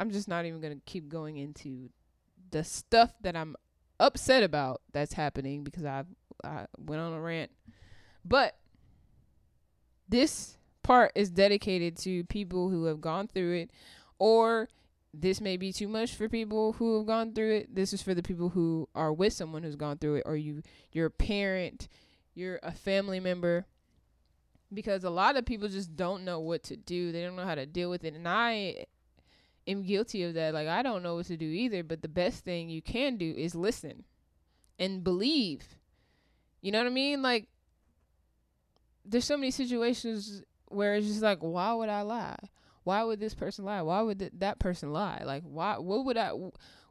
I'm just not even going to keep going into the stuff that I'm upset about that's happening because I've I went on a rant. But this part is dedicated to people who have gone through it or this may be too much for people who have gone through it. This is for the people who are with someone who's gone through it or you you're a parent, you're a family member because a lot of people just don't know what to do. They don't know how to deal with it and I am guilty of that. Like I don't know what to do either, but the best thing you can do is listen and believe. You know what I mean? Like there's so many situations where it's just like why would I lie? Why would this person lie? Why would th- that person lie? Like why what would I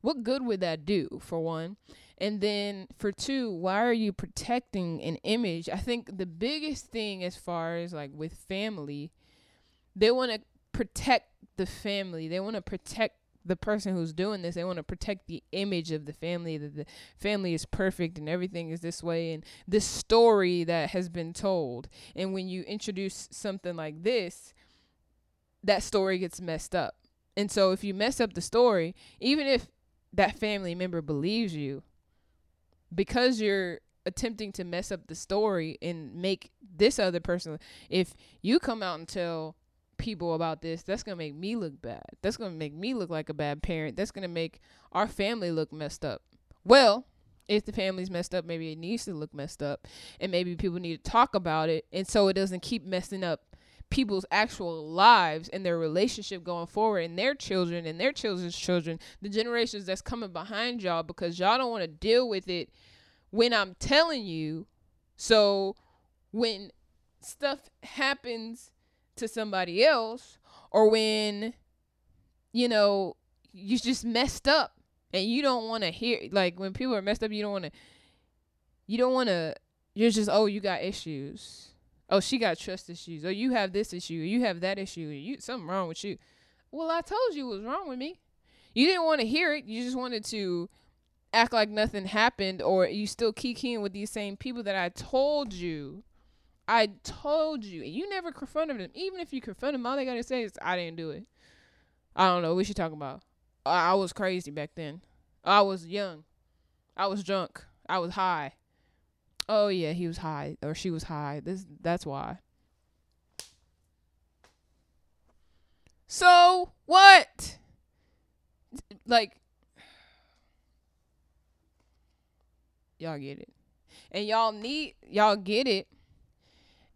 what good would that do for one? And then for two, why are you protecting an image? I think the biggest thing as far as like with family, they want to protect the family. They want to protect the person who's doing this. They want to protect the image of the family that the family is perfect and everything is this way and this story that has been told. And when you introduce something like this, that story gets messed up. And so if you mess up the story, even if that family member believes you, because you're attempting to mess up the story and make this other person if you come out and tell people about this that's going to make me look bad. That's going to make me look like a bad parent. That's going to make our family look messed up. Well if the family's messed up maybe it needs to look messed up and maybe people need to talk about it and so it doesn't keep messing up people's actual lives and their relationship going forward and their children and their children's children the generations that's coming behind y'all because y'all don't want to deal with it when I'm telling you. So when stuff happens to somebody else or when you know you just messed up and you don't want to hear like when people are messed up you don't want to you don't want to you're just oh you got issues. Oh she got trust issues. Oh you have this issue. You have that issue. You something wrong with you. Well i told you what was wrong with me. You didn't want to hear it. You just wanted to act like nothing happened or you still kikiing with these same people that I told you. I told you. And you never confronted them. Even if you confront them, all they gotta say is I didn't do it. I don't know what you talking about. I, I was crazy back then. I was young. I was drunk. I was high. Oh yeah, he was high or she was high. This that's why. So what? Like y'all get it. And y'all need y'all get it.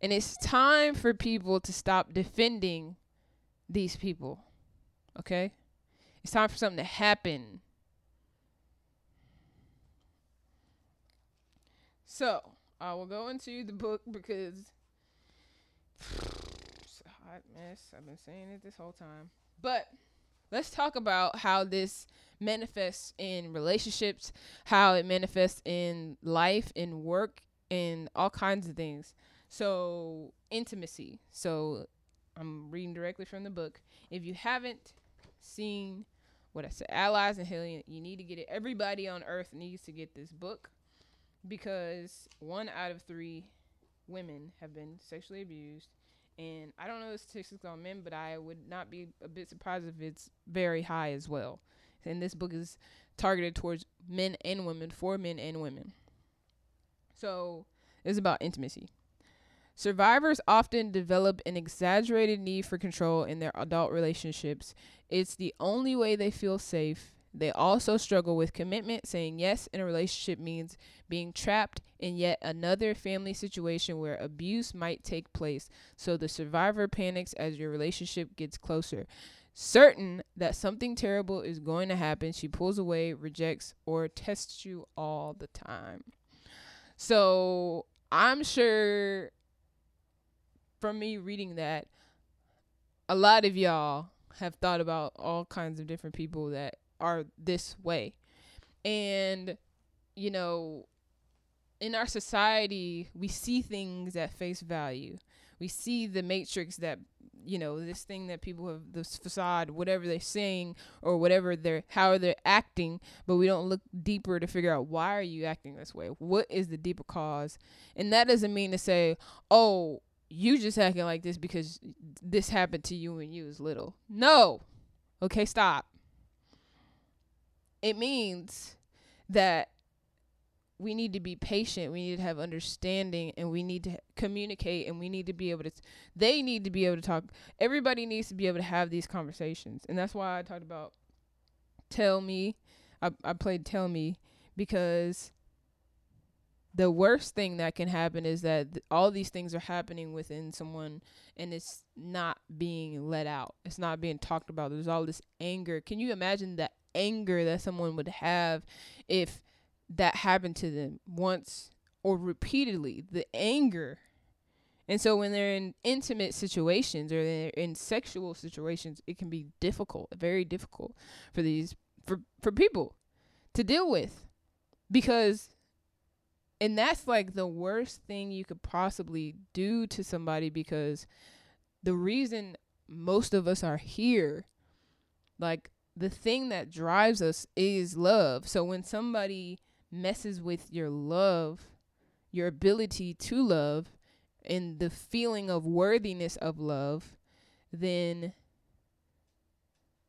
And it's time for people to stop defending these people. Okay? It's time for something to happen. So, I will go into the book because it's a hot mess. I've been saying it this whole time. But let's talk about how this manifests in relationships, how it manifests in life, in work, in all kinds of things. So, intimacy. So, I'm reading directly from the book. If you haven't seen what I said, Allies in Healing, you need to get it. Everybody on earth needs to get this book because one out of three women have been sexually abused And I don't know the statistics on men, but I would not be a bit surprised if it's very high as well. And this book is targeted towards men and women, for men and women. So it's about intimacy. Survivors often develop an exaggerated need for control in their adult relationships. It's the only way they feel safe. They also struggle with commitment. Saying yes in a relationship means being trapped in yet another family situation where abuse might take place. So the survivor panics as your relationship gets closer. Certain that something terrible is going to happen, she pulls away, rejects, or tests you all the time. So I'm sure from me reading that, a lot of y'all have thought about all kinds of different people that are this way. And, you know, in our society, we see things at face value. We see the matrix that, you know, this thing that people have, this facade, whatever they're saying or whatever they're, how they're acting, but we don't look deeper to figure out why are you acting this way? What is the deeper cause? And that doesn't mean to say, oh, you just acting like this because this happened to you when you was little. No. Okay, stop. It means that we need to be patient, we need to have understanding and we need to communicate and we need to be able to they need to be able to talk. Everybody needs to be able to have these conversations. And that's why I talked about tell me. I I played tell me because the worst thing that can happen is that th- all these things are happening within someone and it's not being let out. It's not being talked about. There's all this anger. Can you imagine the anger that someone would have if that happened to them once or repeatedly? The anger. And so when they're in intimate situations or they're in sexual situations, it can be difficult, very difficult for these for for people to deal with because and that's like the worst thing you could possibly do to somebody because the reason most of us are here like the thing that drives us is love. So when somebody messes with your love your ability to love and the feeling of worthiness of love then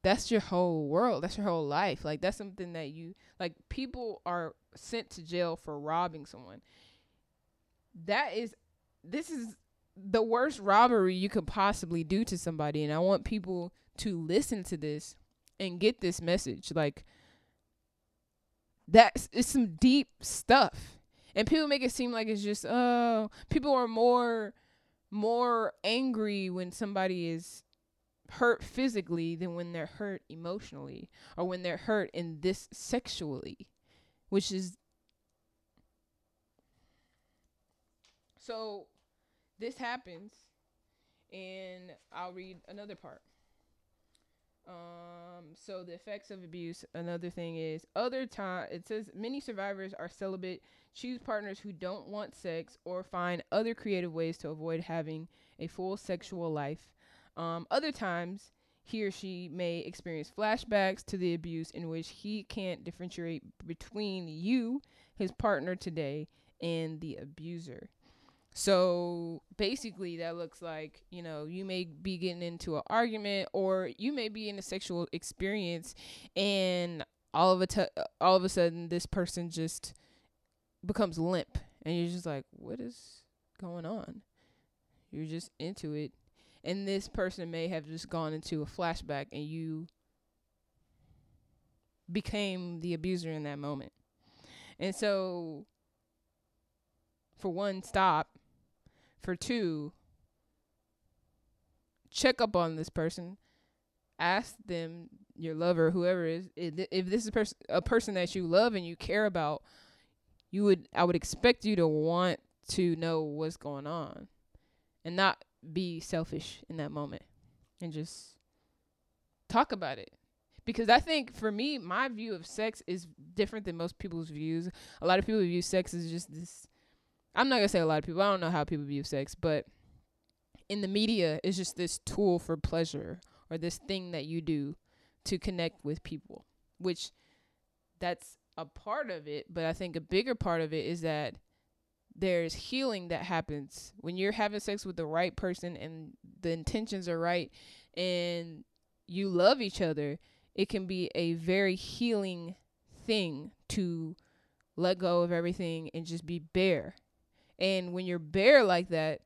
that's your whole world. That's your whole life. Like that's something that you like people are sent to jail for robbing someone. That is this is the worst robbery you could possibly do to somebody and i want people to listen to this and get this message. Like that's it's some deep stuff. And people make it seem like it's just oh people are more more angry when somebody is hurt physically than when they're hurt emotionally or when they're hurt in this sexually which is so this happens and I'll read another part. Um so the effects of abuse another thing is other time it says many survivors are celibate choose partners who don't want sex or find other creative ways to avoid having a full sexual life. Um other times he or she may experience flashbacks to the abuse in which he can't differentiate between you, his partner today, and the abuser. So basically, that looks like you know you may be getting into an argument, or you may be in a sexual experience, and all of a t- all of a sudden this person just becomes limp, and you're just like, what is going on? You're just into it, and this person may have just gone into a flashback, and you became the abuser in that moment, and so for one, stop. For two, check up on this person. Ask them, your lover, whoever is, if, this is a person a person that you love and you care about, you would I would expect you to want to know what's going on, and not be selfish in that moment, and just talk about it. Because I think for me, my view of sex is different than most people's views. A lot of people view sex as just this I'm not gonna say a lot of people. I don't know how people view sex, but in the media, it's just this tool for pleasure or this thing that you do to connect with people, which that's a part of it. But I think a bigger part of it is that there's healing that happens when you're having sex with the right person and the intentions are right and you love each other, it can be a very healing thing to let go of everything and just be bare. And when you're bare like that,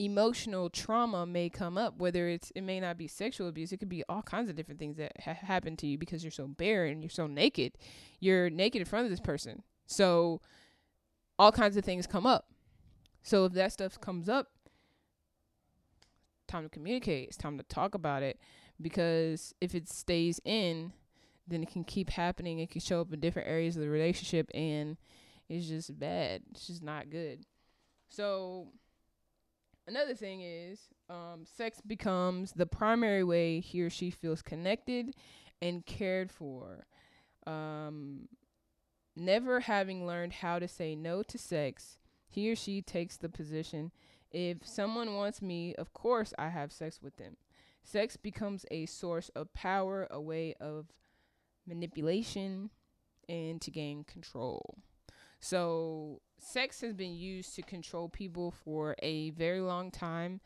emotional trauma may come up whether it's it may not be sexual abuse it could be all kinds of different things that ha- happen to you because you're so bare and you're so naked you're naked in front of this person so all kinds of things come up. So if that stuff comes up time to communicate. It's time to talk about it. Because if it stays in then it can keep happening. It can show up in different areas of the relationship and it's just bad. It's just not good. So another thing is um, sex becomes the primary way he or she feels connected and cared for. Um, never having learned how to say no to sex, he or she takes the position if someone wants me, of course I have sex with them. Sex becomes a source of power, a way of manipulation, and to gain control. So sex has been used to control people for a very long time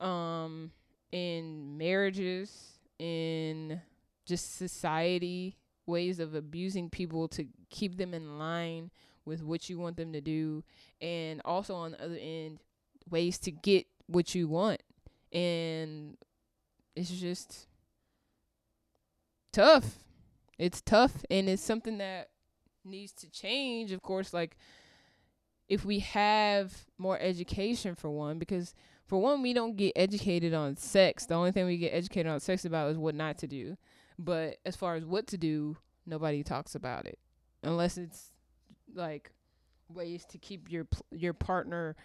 um in marriages in just society ways of abusing people to keep them in line with what you want them to do. And also on the other end ways to get what you want. And it's just tough. It's tough and it's something that needs to change of course like if we have more education for one because for one we don't get educated on sex. The only thing we get educated on sex about is what not to do but as far as what to do nobody talks about it unless it's like ways to keep your your partner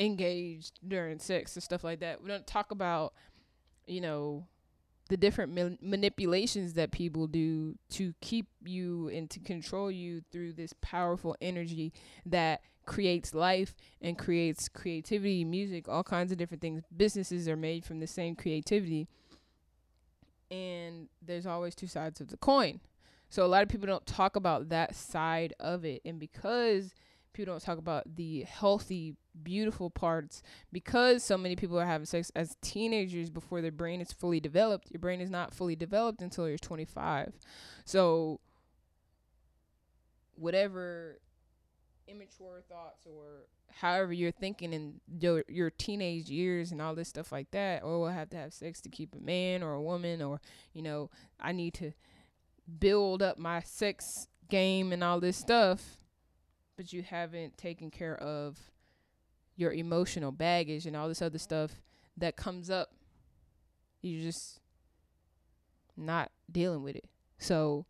engaged during sex and stuff like that we don't talk about you know the different ma- manipulations that people do to keep you and to control you through this powerful energy that creates life and creates creativity, music, all kinds of different things. Businesses are made from the same creativity. And there's always two sides of the coin. So a lot of people don't talk about that side of it. And because people don't talk about the healthy, beautiful parts because so many people are having sex as teenagers before their brain is fully developed. Your brain is not fully developed until you're 25. So, whatever immature thoughts or however you're thinking in your your teenage years and all this stuff like that, oh, or we'll have to have sex to keep a man or a woman, or you know, I need to build up my sex game and all this stuff but you haven't taken care of your emotional baggage and all this other stuff that comes up. You're just not dealing with it. So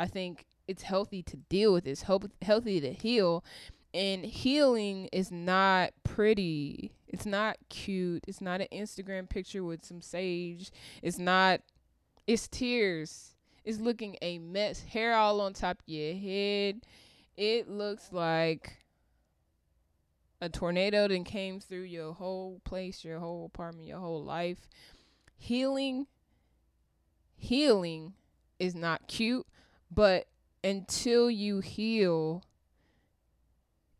i think it's healthy to deal with this healthy to heal and healing is not pretty. It's not cute. It's not an instagram picture with some sage. It's not it's tears. It's looking a mess. Hair all on top of your head. It looks like a tornado then came through your whole place, your whole apartment, your whole life. Healing healing is not cute, but until you heal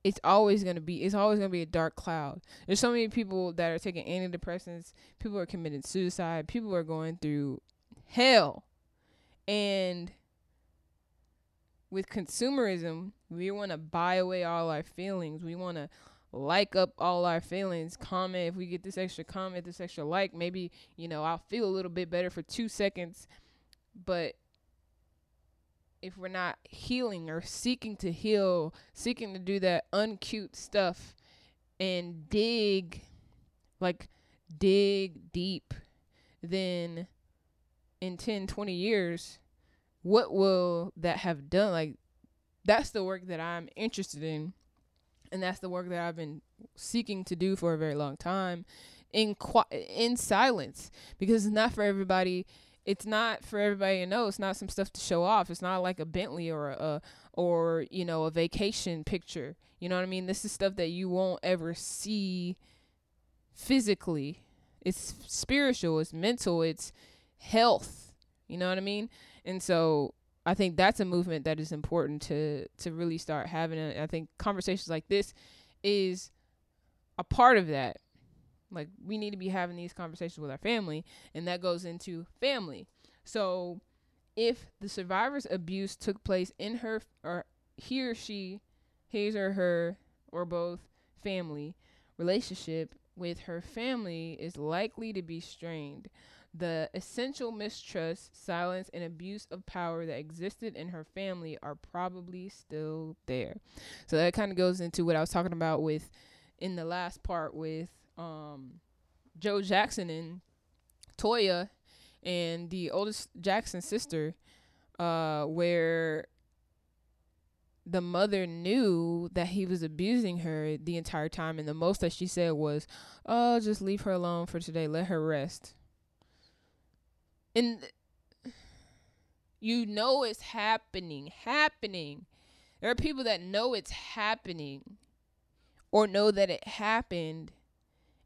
it's always going to be it's always going to be a dark cloud. There's so many people that are taking antidepressants, people are committing suicide, people are going through hell. And with consumerism, we want to buy away all our feelings. We want to like up all our feelings, comment if we get this extra comment, this extra like, maybe, you know, I'll feel a little bit better for 2 seconds. But if we're not healing or seeking to heal, seeking to do that uncute stuff and dig like dig deep, then in 10, 20 years, what will that have done? Like, that's the work that I'm interested in. And that's the work that I've been seeking to do for a very long time in qui- in silence because it's not for everybody it's not for everybody to know. It's not some stuff to show off. It's not like a bentley or a or you know a vacation picture. You know what i mean? This is stuff that you won't ever see physically. It's spiritual. It's mental. It's health. You know what i mean? And so I think that's a movement that is important to to really start having. And I think conversations like this is a part of that. Like we need to be having these conversations with our family, and that goes into family. So if the survivor's abuse took place in her or he or she, his or her or both family relationship with her family is likely to be strained. The essential mistrust, silence, and abuse of power that existed in her family are probably still there. So that kind of goes into what I was talking about with in the last part with um Joe Jackson and Toya and the oldest Jackson sister, uh, where the mother knew that he was abusing her the entire time, and the most that she said was, "Oh, just leave her alone for today. Let her rest." And you know it's happening, happening. There are people that know it's happening or know that it happened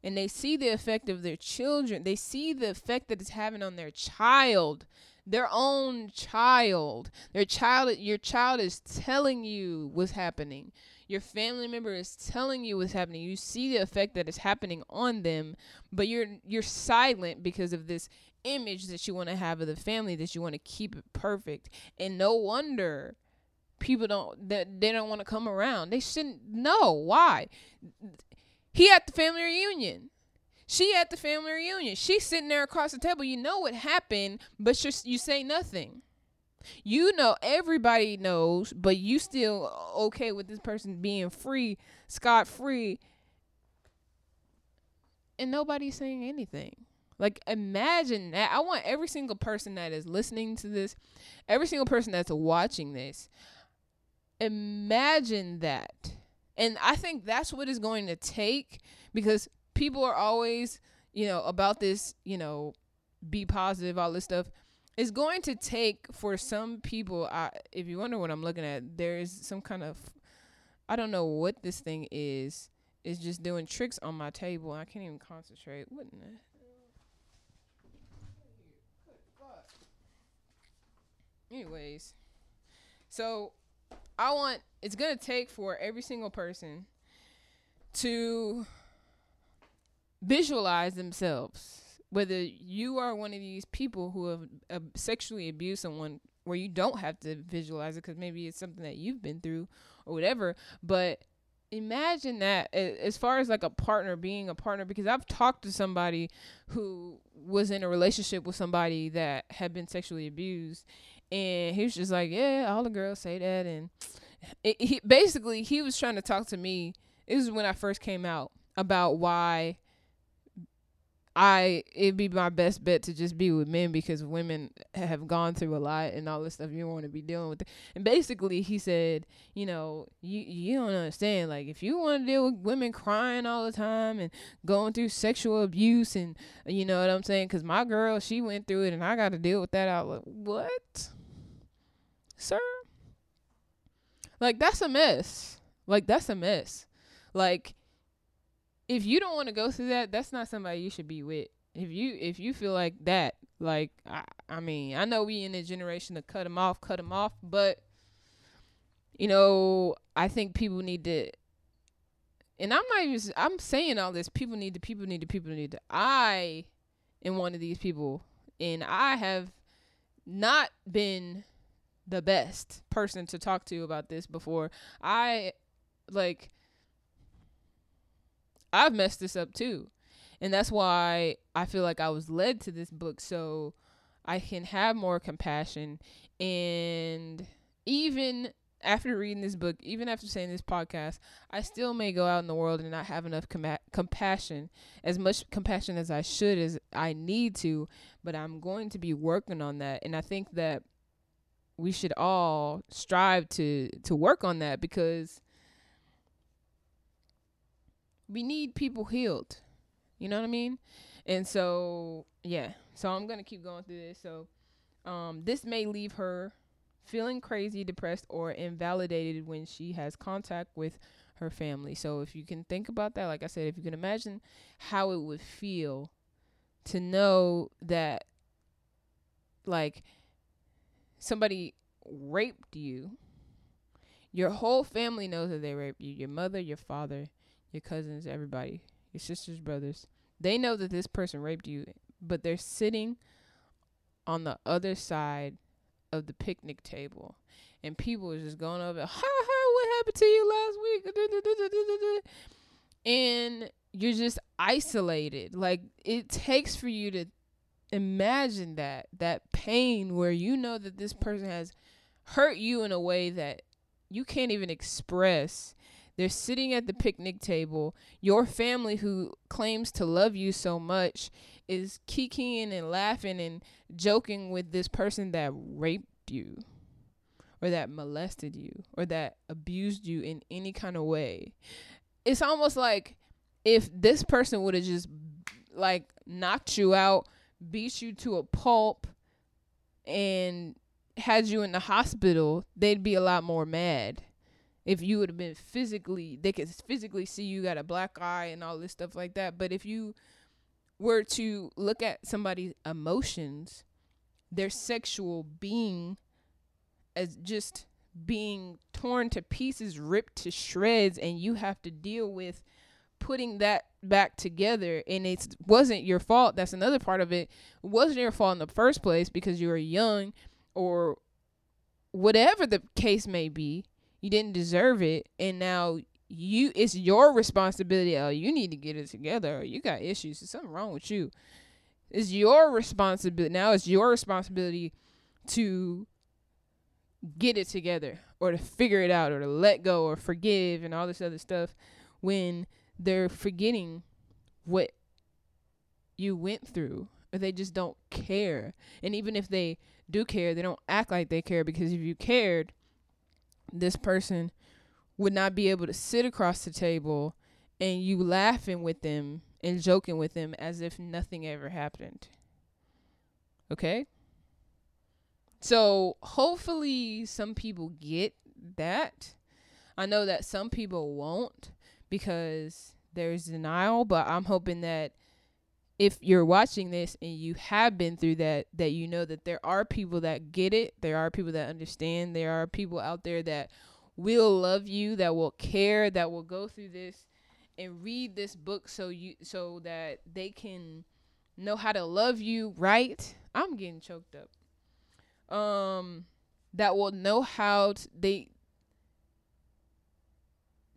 and they see the effect of their children. They see the effect that it's having on their child, their own child. Their child your child is telling you what's happening. Your family member is telling you what's happening. You see the effect that is happening on them, but you're you're silent because of this image that you want to have of the family that you want to keep it perfect. And no wonder people don't that they don't want to come around. They shouldn't know why. He at the family reunion. She at the family reunion. She's sitting there across the table. You know what happened, but you say nothing. You know everybody knows, but you still okay with this person being free, scot free, and nobody's saying anything. Like imagine that. I want every single person that is listening to this, every single person that's watching this, imagine that. And I think that's what it's going to take because people are always, you know, about this, you know, be positive, all this stuff. It's going to take for some people. I, if you wonder what I'm looking at, there is some kind of, I don't know what this thing is. It's just doing tricks on my table. I can't even concentrate. In the Anyways, so I want it's gonna take for every single person to visualize themselves. Whether you are one of these people who have uh, sexually abused someone, where you don't have to visualize it because maybe it's something that you've been through or whatever, but imagine that as far as like a partner being a partner because I've talked to somebody who was in a relationship with somebody that had been sexually abused and he was just like yeah all the girls say that and it, he basically he was trying to talk to me this is when I first came out about why I it'd be my best bet to just be with men because women have gone through a lot and all this stuff you want to be dealing with. And basically, he said, you know, you you don't understand. Like, if you want to deal with women crying all the time and going through sexual abuse and you know what I'm saying, because my girl she went through it and I got to deal with that. I was like, what, sir? Like that's a mess. Like that's a mess. Like if you don't want to go through that, that's not somebody you should be with. If you if you feel like that, like I, I mean, I know we in a generation to cut them off, cut them off, but you know, I think people need to. And I'm not even. I'm saying all this. People need to. People need to. People need to. I am one of these people, and I have not been the best person to talk to about this before. I like I've messed this up too. And that's why I feel like I was led to this book so I can have more compassion and even after reading this book, even after saying this podcast, I still may go out in the world and not have enough com- compassion, as much compassion as I should, as I need to, but I'm going to be working on that. And I think that we should all strive to to work on that because we need people healed. You know what I mean? And so, yeah. So I'm going to keep going through this. So, um this may leave her feeling crazy, depressed or invalidated when she has contact with her family. So if you can think about that, like I said, if you can imagine how it would feel to know that like somebody raped you. Your whole family knows that they raped you. Your mother, your father, your cousins, everybody, your sisters, brothers. They know that this person raped you, but they're sitting on the other side of the picnic table. And people are just going over, ha ha, what happened to you last week? And you're just isolated. Like it takes for you to imagine that that pain where you know that this person has hurt you in a way that you can't even express. They're sitting at the picnic table. Your family, who claims to love you so much, is kikiing and laughing and joking with this person that raped you, or that molested you, or that abused you in any kind of way. It's almost like if this person would have just like knocked you out, beat you to a pulp, and had you in the hospital, they'd be a lot more mad. If you would have been physically, they could physically see you got a black eye and all this stuff like that. But if you were to look at somebody's emotions, their sexual being as just being torn to pieces, ripped to shreds, and you have to deal with putting that back together and it wasn't your fault that's another part of it. it wasn't your fault in the first place because you were young or whatever the case may be you didn't deserve it and now you it's your responsibility oh you need to get it together or you got issues there's something wrong with you it's your responsibility now it's your responsibility to get it together or to figure it out or to let go or forgive and all this other stuff when they're forgetting what you went through or they just don't care. And even if they do care they don't act like they care because if you cared this person would not be able to sit across the table and you laughing with them and joking with them as if nothing ever happened. Okay? So hopefully some people get that. I know that some people won't because there's denial, but I'm hoping that if you're watching this and you have been through that that you know that there are people that get it, there are people that understand, there are people out there that will love you, that will care, that will go through this and read this book so you so that they can know how to love you right. I'm getting choked up. Um that will know how to, they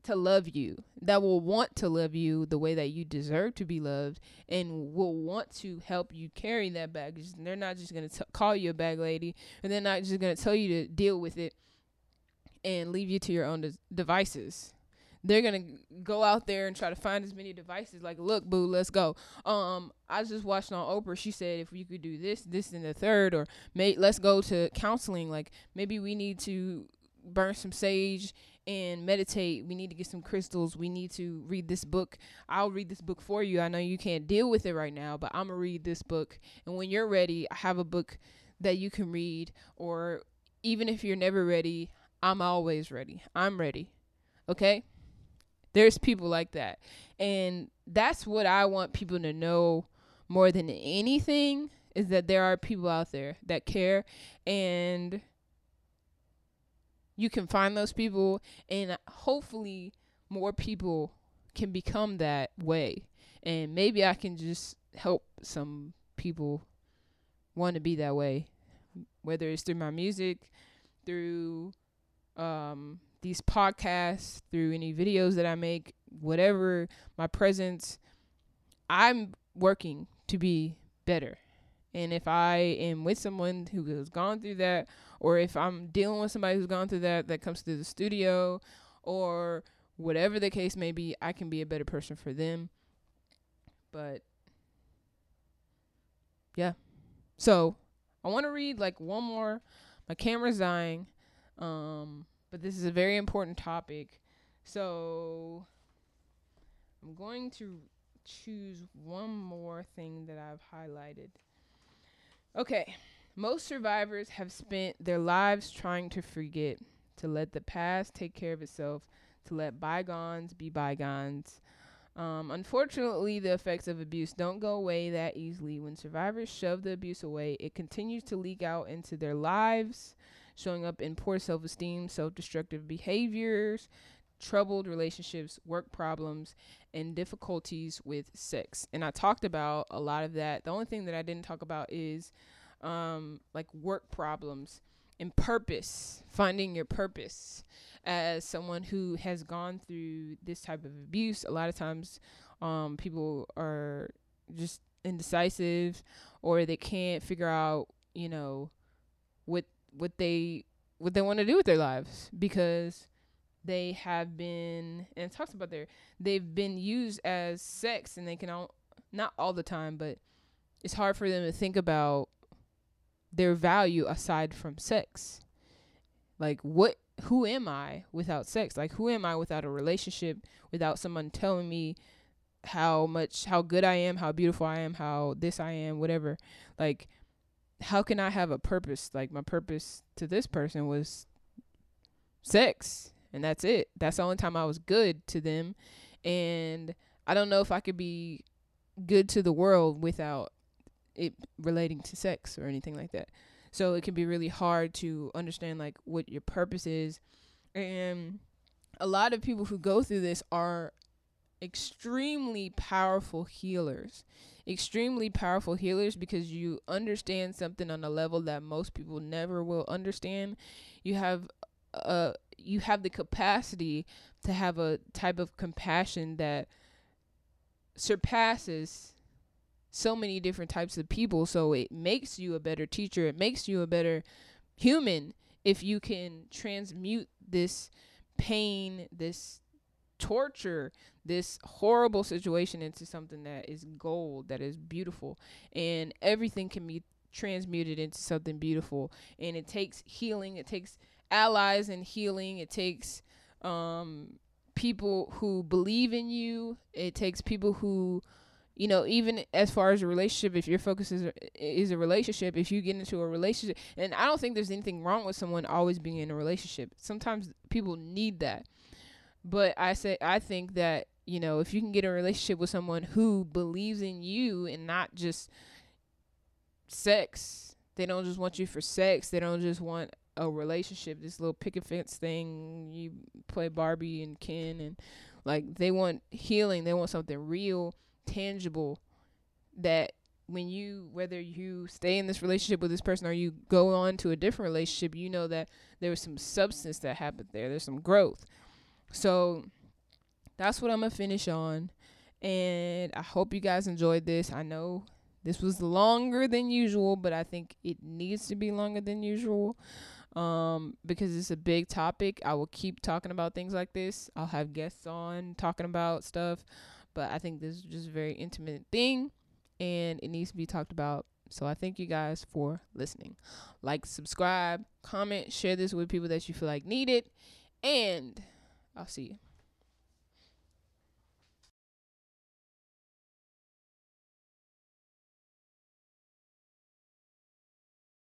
to love you, that will want to love you the way that you deserve to be loved, and will want to help you carry that baggage. And they're not just going to call you a bag lady, and they're not just going to tell you to deal with it and leave you to your own de- devices. They're gonna go out there and try to find as many devices. Like, look, boo, let's go. Um, I just watched on Oprah. She said if you could do this, this, and the third, or let's go to counseling. Like, maybe we need to burn some sage and meditate. We need to get some crystals. We need to read this book. I'll read this book for you. I know you can't deal with it right now, but I'm going to read this book. And when you're ready, I have a book that you can read. Or even if you're never ready, I'm always ready. I'm ready. Okay? There's people like that. And that's what I want people to know more than anything is that there are people out there that care and you can find those people and hopefully more people can become that way. And maybe i can just help some people want to be that way whether it's through my music through um, these podcasts through any videos that i make whatever my presence i'm working to be better and if i am with someone who has gone through that or if I'm dealing with somebody who's gone through that that comes to the studio or whatever the case may be, I can be a better person for them. But yeah. So, I want to read like one more. My camera's dying. Um, but this is a very important topic. So, I'm going to choose one more thing that I've highlighted. Okay. Most survivors have spent their lives trying to forget, to let the past take care of itself, to let bygones be bygones. Um, unfortunately, the effects of abuse don't go away that easily. When survivors shove the abuse away, it continues to leak out into their lives, showing up in poor self esteem, self destructive behaviors, troubled relationships, work problems, and difficulties with sex. And I talked about a lot of that. The only thing that I didn't talk about is um, like work problems and purpose, finding your purpose. As someone who has gone through this type of abuse, a lot of times um, people are just indecisive or they can't figure out, you know, what what they what they want to do with their lives because they have been and it talks about their they've been used as sex and they can all not all the time but it's hard for them to think about their value aside from sex. Like what who am i without sex? Like who am i without a relationship without someone telling me how much how good i am how beautiful i am how this i am whatever? Like how can i have a purpose? Like my purpose to this person was sex and that's it. That's the only time i was good to them. And i don't know if i could be good to the world without it relating to sex or anything like that. So it can be really hard to understand like what your purpose is. And a lot of people who go through this are extremely powerful healers. Extremely powerful healers because you understand something on a level that most people never will understand. You have uh you have the capacity to have a type of compassion that surpasses so many different types of people. So it makes you a better teacher. It makes you a better human if you can transmute this pain this torture this horrible situation into something that is gold that is beautiful. And everything can be transmuted into something beautiful. And it takes healing. It takes allies in healing. It takes um people who believe in you. It takes people who you know even as far as a relationship if your focus is is a relationship if you get into a relationship and i don't think there's anything wrong with someone always being in a relationship. Sometimes people need that. But i say i think that you know if you can get a relationship with someone who believes in you and not just sex they don't just want you for sex. They don't just want a relationship this little picket fence thing you play barbie and ken and like they want healing they want something real tangible that when you whether you stay in this relationship with this person or you go on to a different relationship you know that there was some substance that happened there there's some growth. So that's what i'm gonna finish on and i hope you guys enjoyed this. I know this was longer than usual but i think it needs to be longer than usual um because it's a big topic i will keep talking about things like this i'll have guests on talking about stuff but I think this is just a very intimate thing and it needs to be talked about. So I thank you guys for listening. Like, subscribe, comment, share this with people that you feel like need it, and I'll see you.